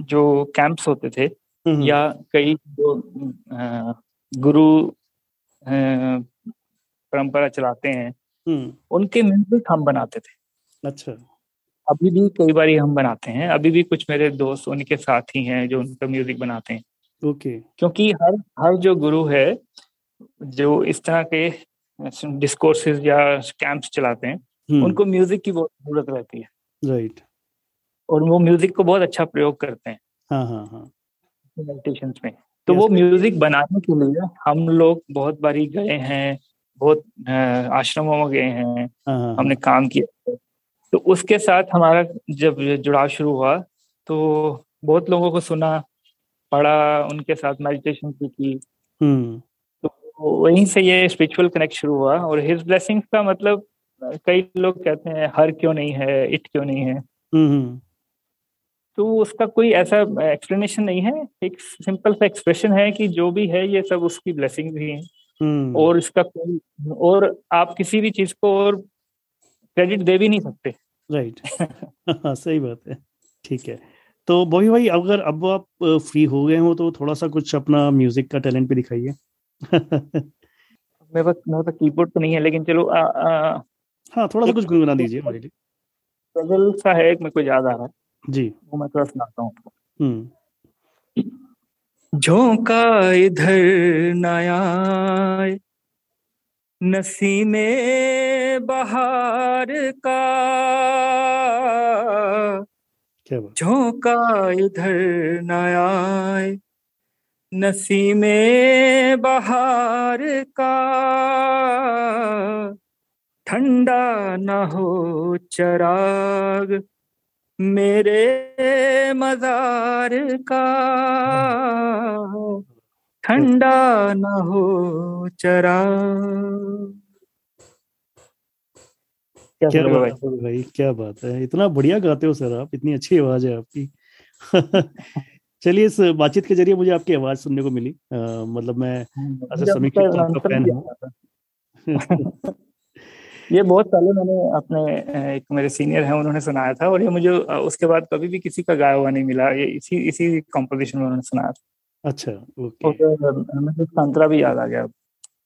जो कैंप्स होते थे हम्म, हम्म। या कई जो गुरु परंपरा चलाते हैं हम्म। उनके म्यूज़िक हम बनाते थे। अच्छा। अभी भी कई बार हम बनाते हैं। अभी भी कुछ मेरे दोस्त उनके साथ ही हैं जो उनका म्यूज़िक बनाते हैं। ओके। क्योंकि हर हर जो गुरु है जो इस तरह के डिस्कोर्सेज या कैंप्स चलाते हैं। उनको म्यूज़िक की बहुत ज़रूरत रहती है। राइट और वो म्यूज़िक को बहुत अच्छा प्रयोग करते हैं। हाँ हाँ हाँ। में। तो वो म्यूज़िक बनाने के लिए हम लोग बहुत बारी गए हैं बहुत आश्रमों में गए हैं हाँ, हाँ, हमने। काम किया तो उसके साथ हमारा जब जुड़ाव शुरू हुआ तो बहुत लोगों को सुना पढ़ा उनके साथ मेडिटेशन की की। हम्म। तो वहीं से ये स्पिरिचुअल कनेक्ट शुरू हुआ और हिज ब्लेसिंग्स का मतलब कई लोग कहते हैं हर क्यों नहीं है इट क्यों नहीं है। हम्म, हम्म। तो उसका कोई ऐसा एक्सप्लेनेशन नहीं है। एक सिंपल सा एक्सप्रेशन है कि जो भी है ये सब उसकी ब्लेसिंग भी है। हम्म। और इसका कोई और आप किसी भी चीज़ को और क्रेडिट दे भी नहीं सकते। राइट हाँ सही बात है। ठीक है। तो बॉबी भाई अगर अब आप फ्री हो गए हो तो थोड़ा सा कुछ अपना म्यूज़िक का टैलेंट भी दिखाइए। मेरे पास मेरे पास कीबोर्ड तो नहीं है लेकिन चलो आ, आ, हाँ थोड़ा सा कुछ गुनगुना दीजिए हमारे लिए। सा है एक मेरे को याद आ रहा है। जी। वो मैं थोड़ा सुनाता हूँ। हम्म। झोंका इधर नया में बहार का झोंका इधर नया में बहार का ठंडा न हो चराग मेरे मजार का। ठंडा न हो चरा। क्या बात है भाई क्या बात है। इतना बढ़िया गाते हो सर आप इतनी अच्छी आवाज़ है आपकी। चलिए इस बातचीत के ज़रिए मुझे आपकी आवाज़ सुनने को मिली। आ, मतलब मैं समीक्षा का फ़ैन हूँ। ये बहुत पहले मैंने अपने एक मेरे सीनियर हैं उन्होंने सुनाया था और ये मुझे उसके बाद कभी भी किसी का गाया हुआ नहीं मिला। ये इसी इसी कॉम्पोजिशन में उन्होंने सुनाया था। अच्छा ओके। मुझे संतरा भी याद आ गया।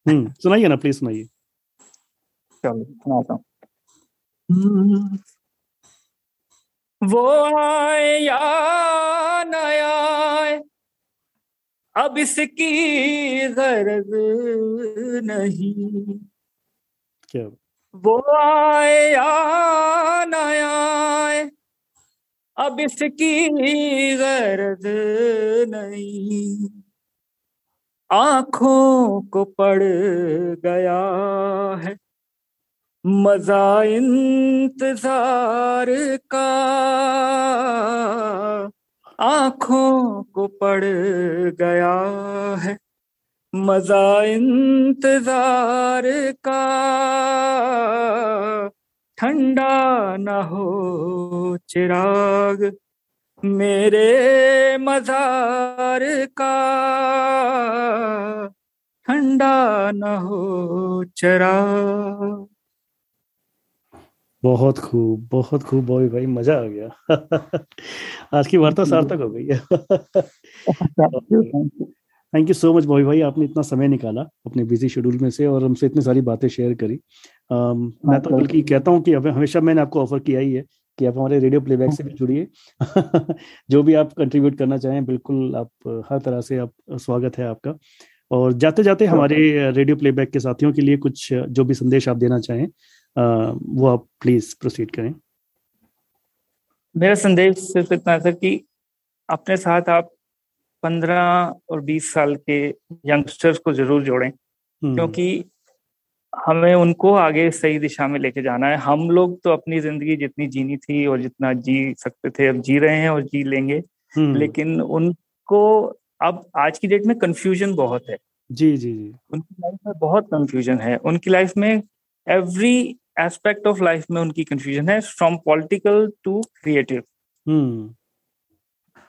हम्म सुनाइए ना प्लीज़ सुनाइए। चलो सुनाता हूँ। वो आए या न आए अब इसकी गरज नहीं। क्या? वो आए या आए। अब इसकी गर्द नहीं। आँखों को पड़ गया है। मज़ा इंतज़ार का। आँखों को पड़ गया है। मज़ा इंतज़ार का। ठंडा न हो चिराग मेरे मजार का। ठंडा न हो चिराग। बहुत खूब बहुत खूब बॉबी भाई मज़ा आ गया। आज की वार्ता सार्थक हो गई है। Thank you so much Bobby भाई। आपने इतना समय निकाला अपने बिज़ी शेड्यूल में से और हमसे इतनी सारी बातें शेयर करी। Um, मैं तो बल्कि कहता हूँ कि हमेशा मैंने आपको ऑफ़र किया ही है कि आप हमारे रेडियो प्लेबैक से भी जुड़िए। जो भी आप कंट्रीब्यूट करना चाहें बिल्कुल आप हर तरह से आप स्वागत है आपका। और जाते जाते हमारे रेडियो प्लेबैक के साथियों के लिए कुछ जो भी संदेश आप देना चाहें वो आप प्लीज़ प्रोसीड करें। मेरा संदेश सिर्फ़ इतना था कि अपने साथ आप पंद्रह और बीस साल के यंगस्टर्स को ज़रूर जोड़ें हम्म। क्योंकि हमें उनको आगे सही दिशा में लेके जाना है। हम लोग तो अपनी ज़िंदगी जितनी जीनी थी और जितना जी सकते थे अब जी रहे हैं और जी लेंगे। हम्म। लेकिन उनको अब आज की डेट में कंफ्यूजन बहुत है। जी जी जी। उनकी लाइफ में बहुत कंफ्यूजन है। उनकी लाइफ में एवरी एस्पेक्ट ऑफ़ लाइफ में उनकी कंफ्यूजन है from political to creative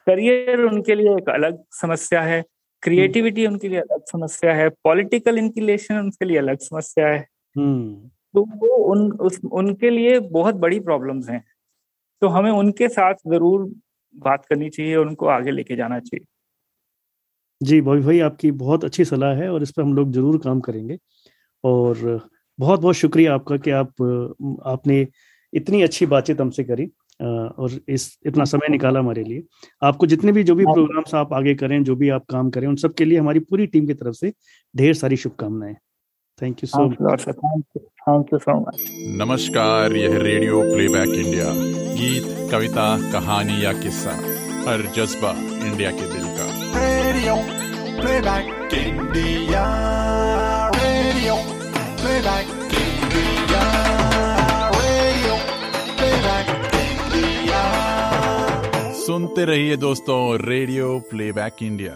career उनके लिए एक अलग समस्या है क्रिएटिविटी उनके लिए अलग समस्या है पॉलिटिकल इंक्लेशन उनके लिए अलग समस्या है। हम्म। तो वो उन उस उनके लिए बहुत बड़ी प्रॉब्लम्स हैं। तो हमें उनके साथ ज़रूर बात करनी चाहिए उनको आगे लेके जाना चाहिए। जी बॉबी भाई आपकी बहुत अच्छी सलाह है और इस पर हम लोग ज़रूर काम करेंगे। और बहुत बहुत शुक्रिया आपका कि आप आपने इतनी अच्छी बातचीत हमसे करी। और इस इतना समय निकाला हमारे लिए। आपको जितने भी जो भी प्रोग्राम्स आप आगे करें जो भी आप काम करें उन सब के लिए हमारी पूरी टीम की तरफ़ से ढेर सारी शुभकामनाएँ। Thank you so much thank you so much नमस्कार यह रेडियो प्लेबैक इंडिया गीत कविता कहानी या किस्सा हर जज्बा इंडिया के दिल का। Radio playback India radio playback सुनते रहिए दोस्तों रेडियो प्लेबैक इंडिया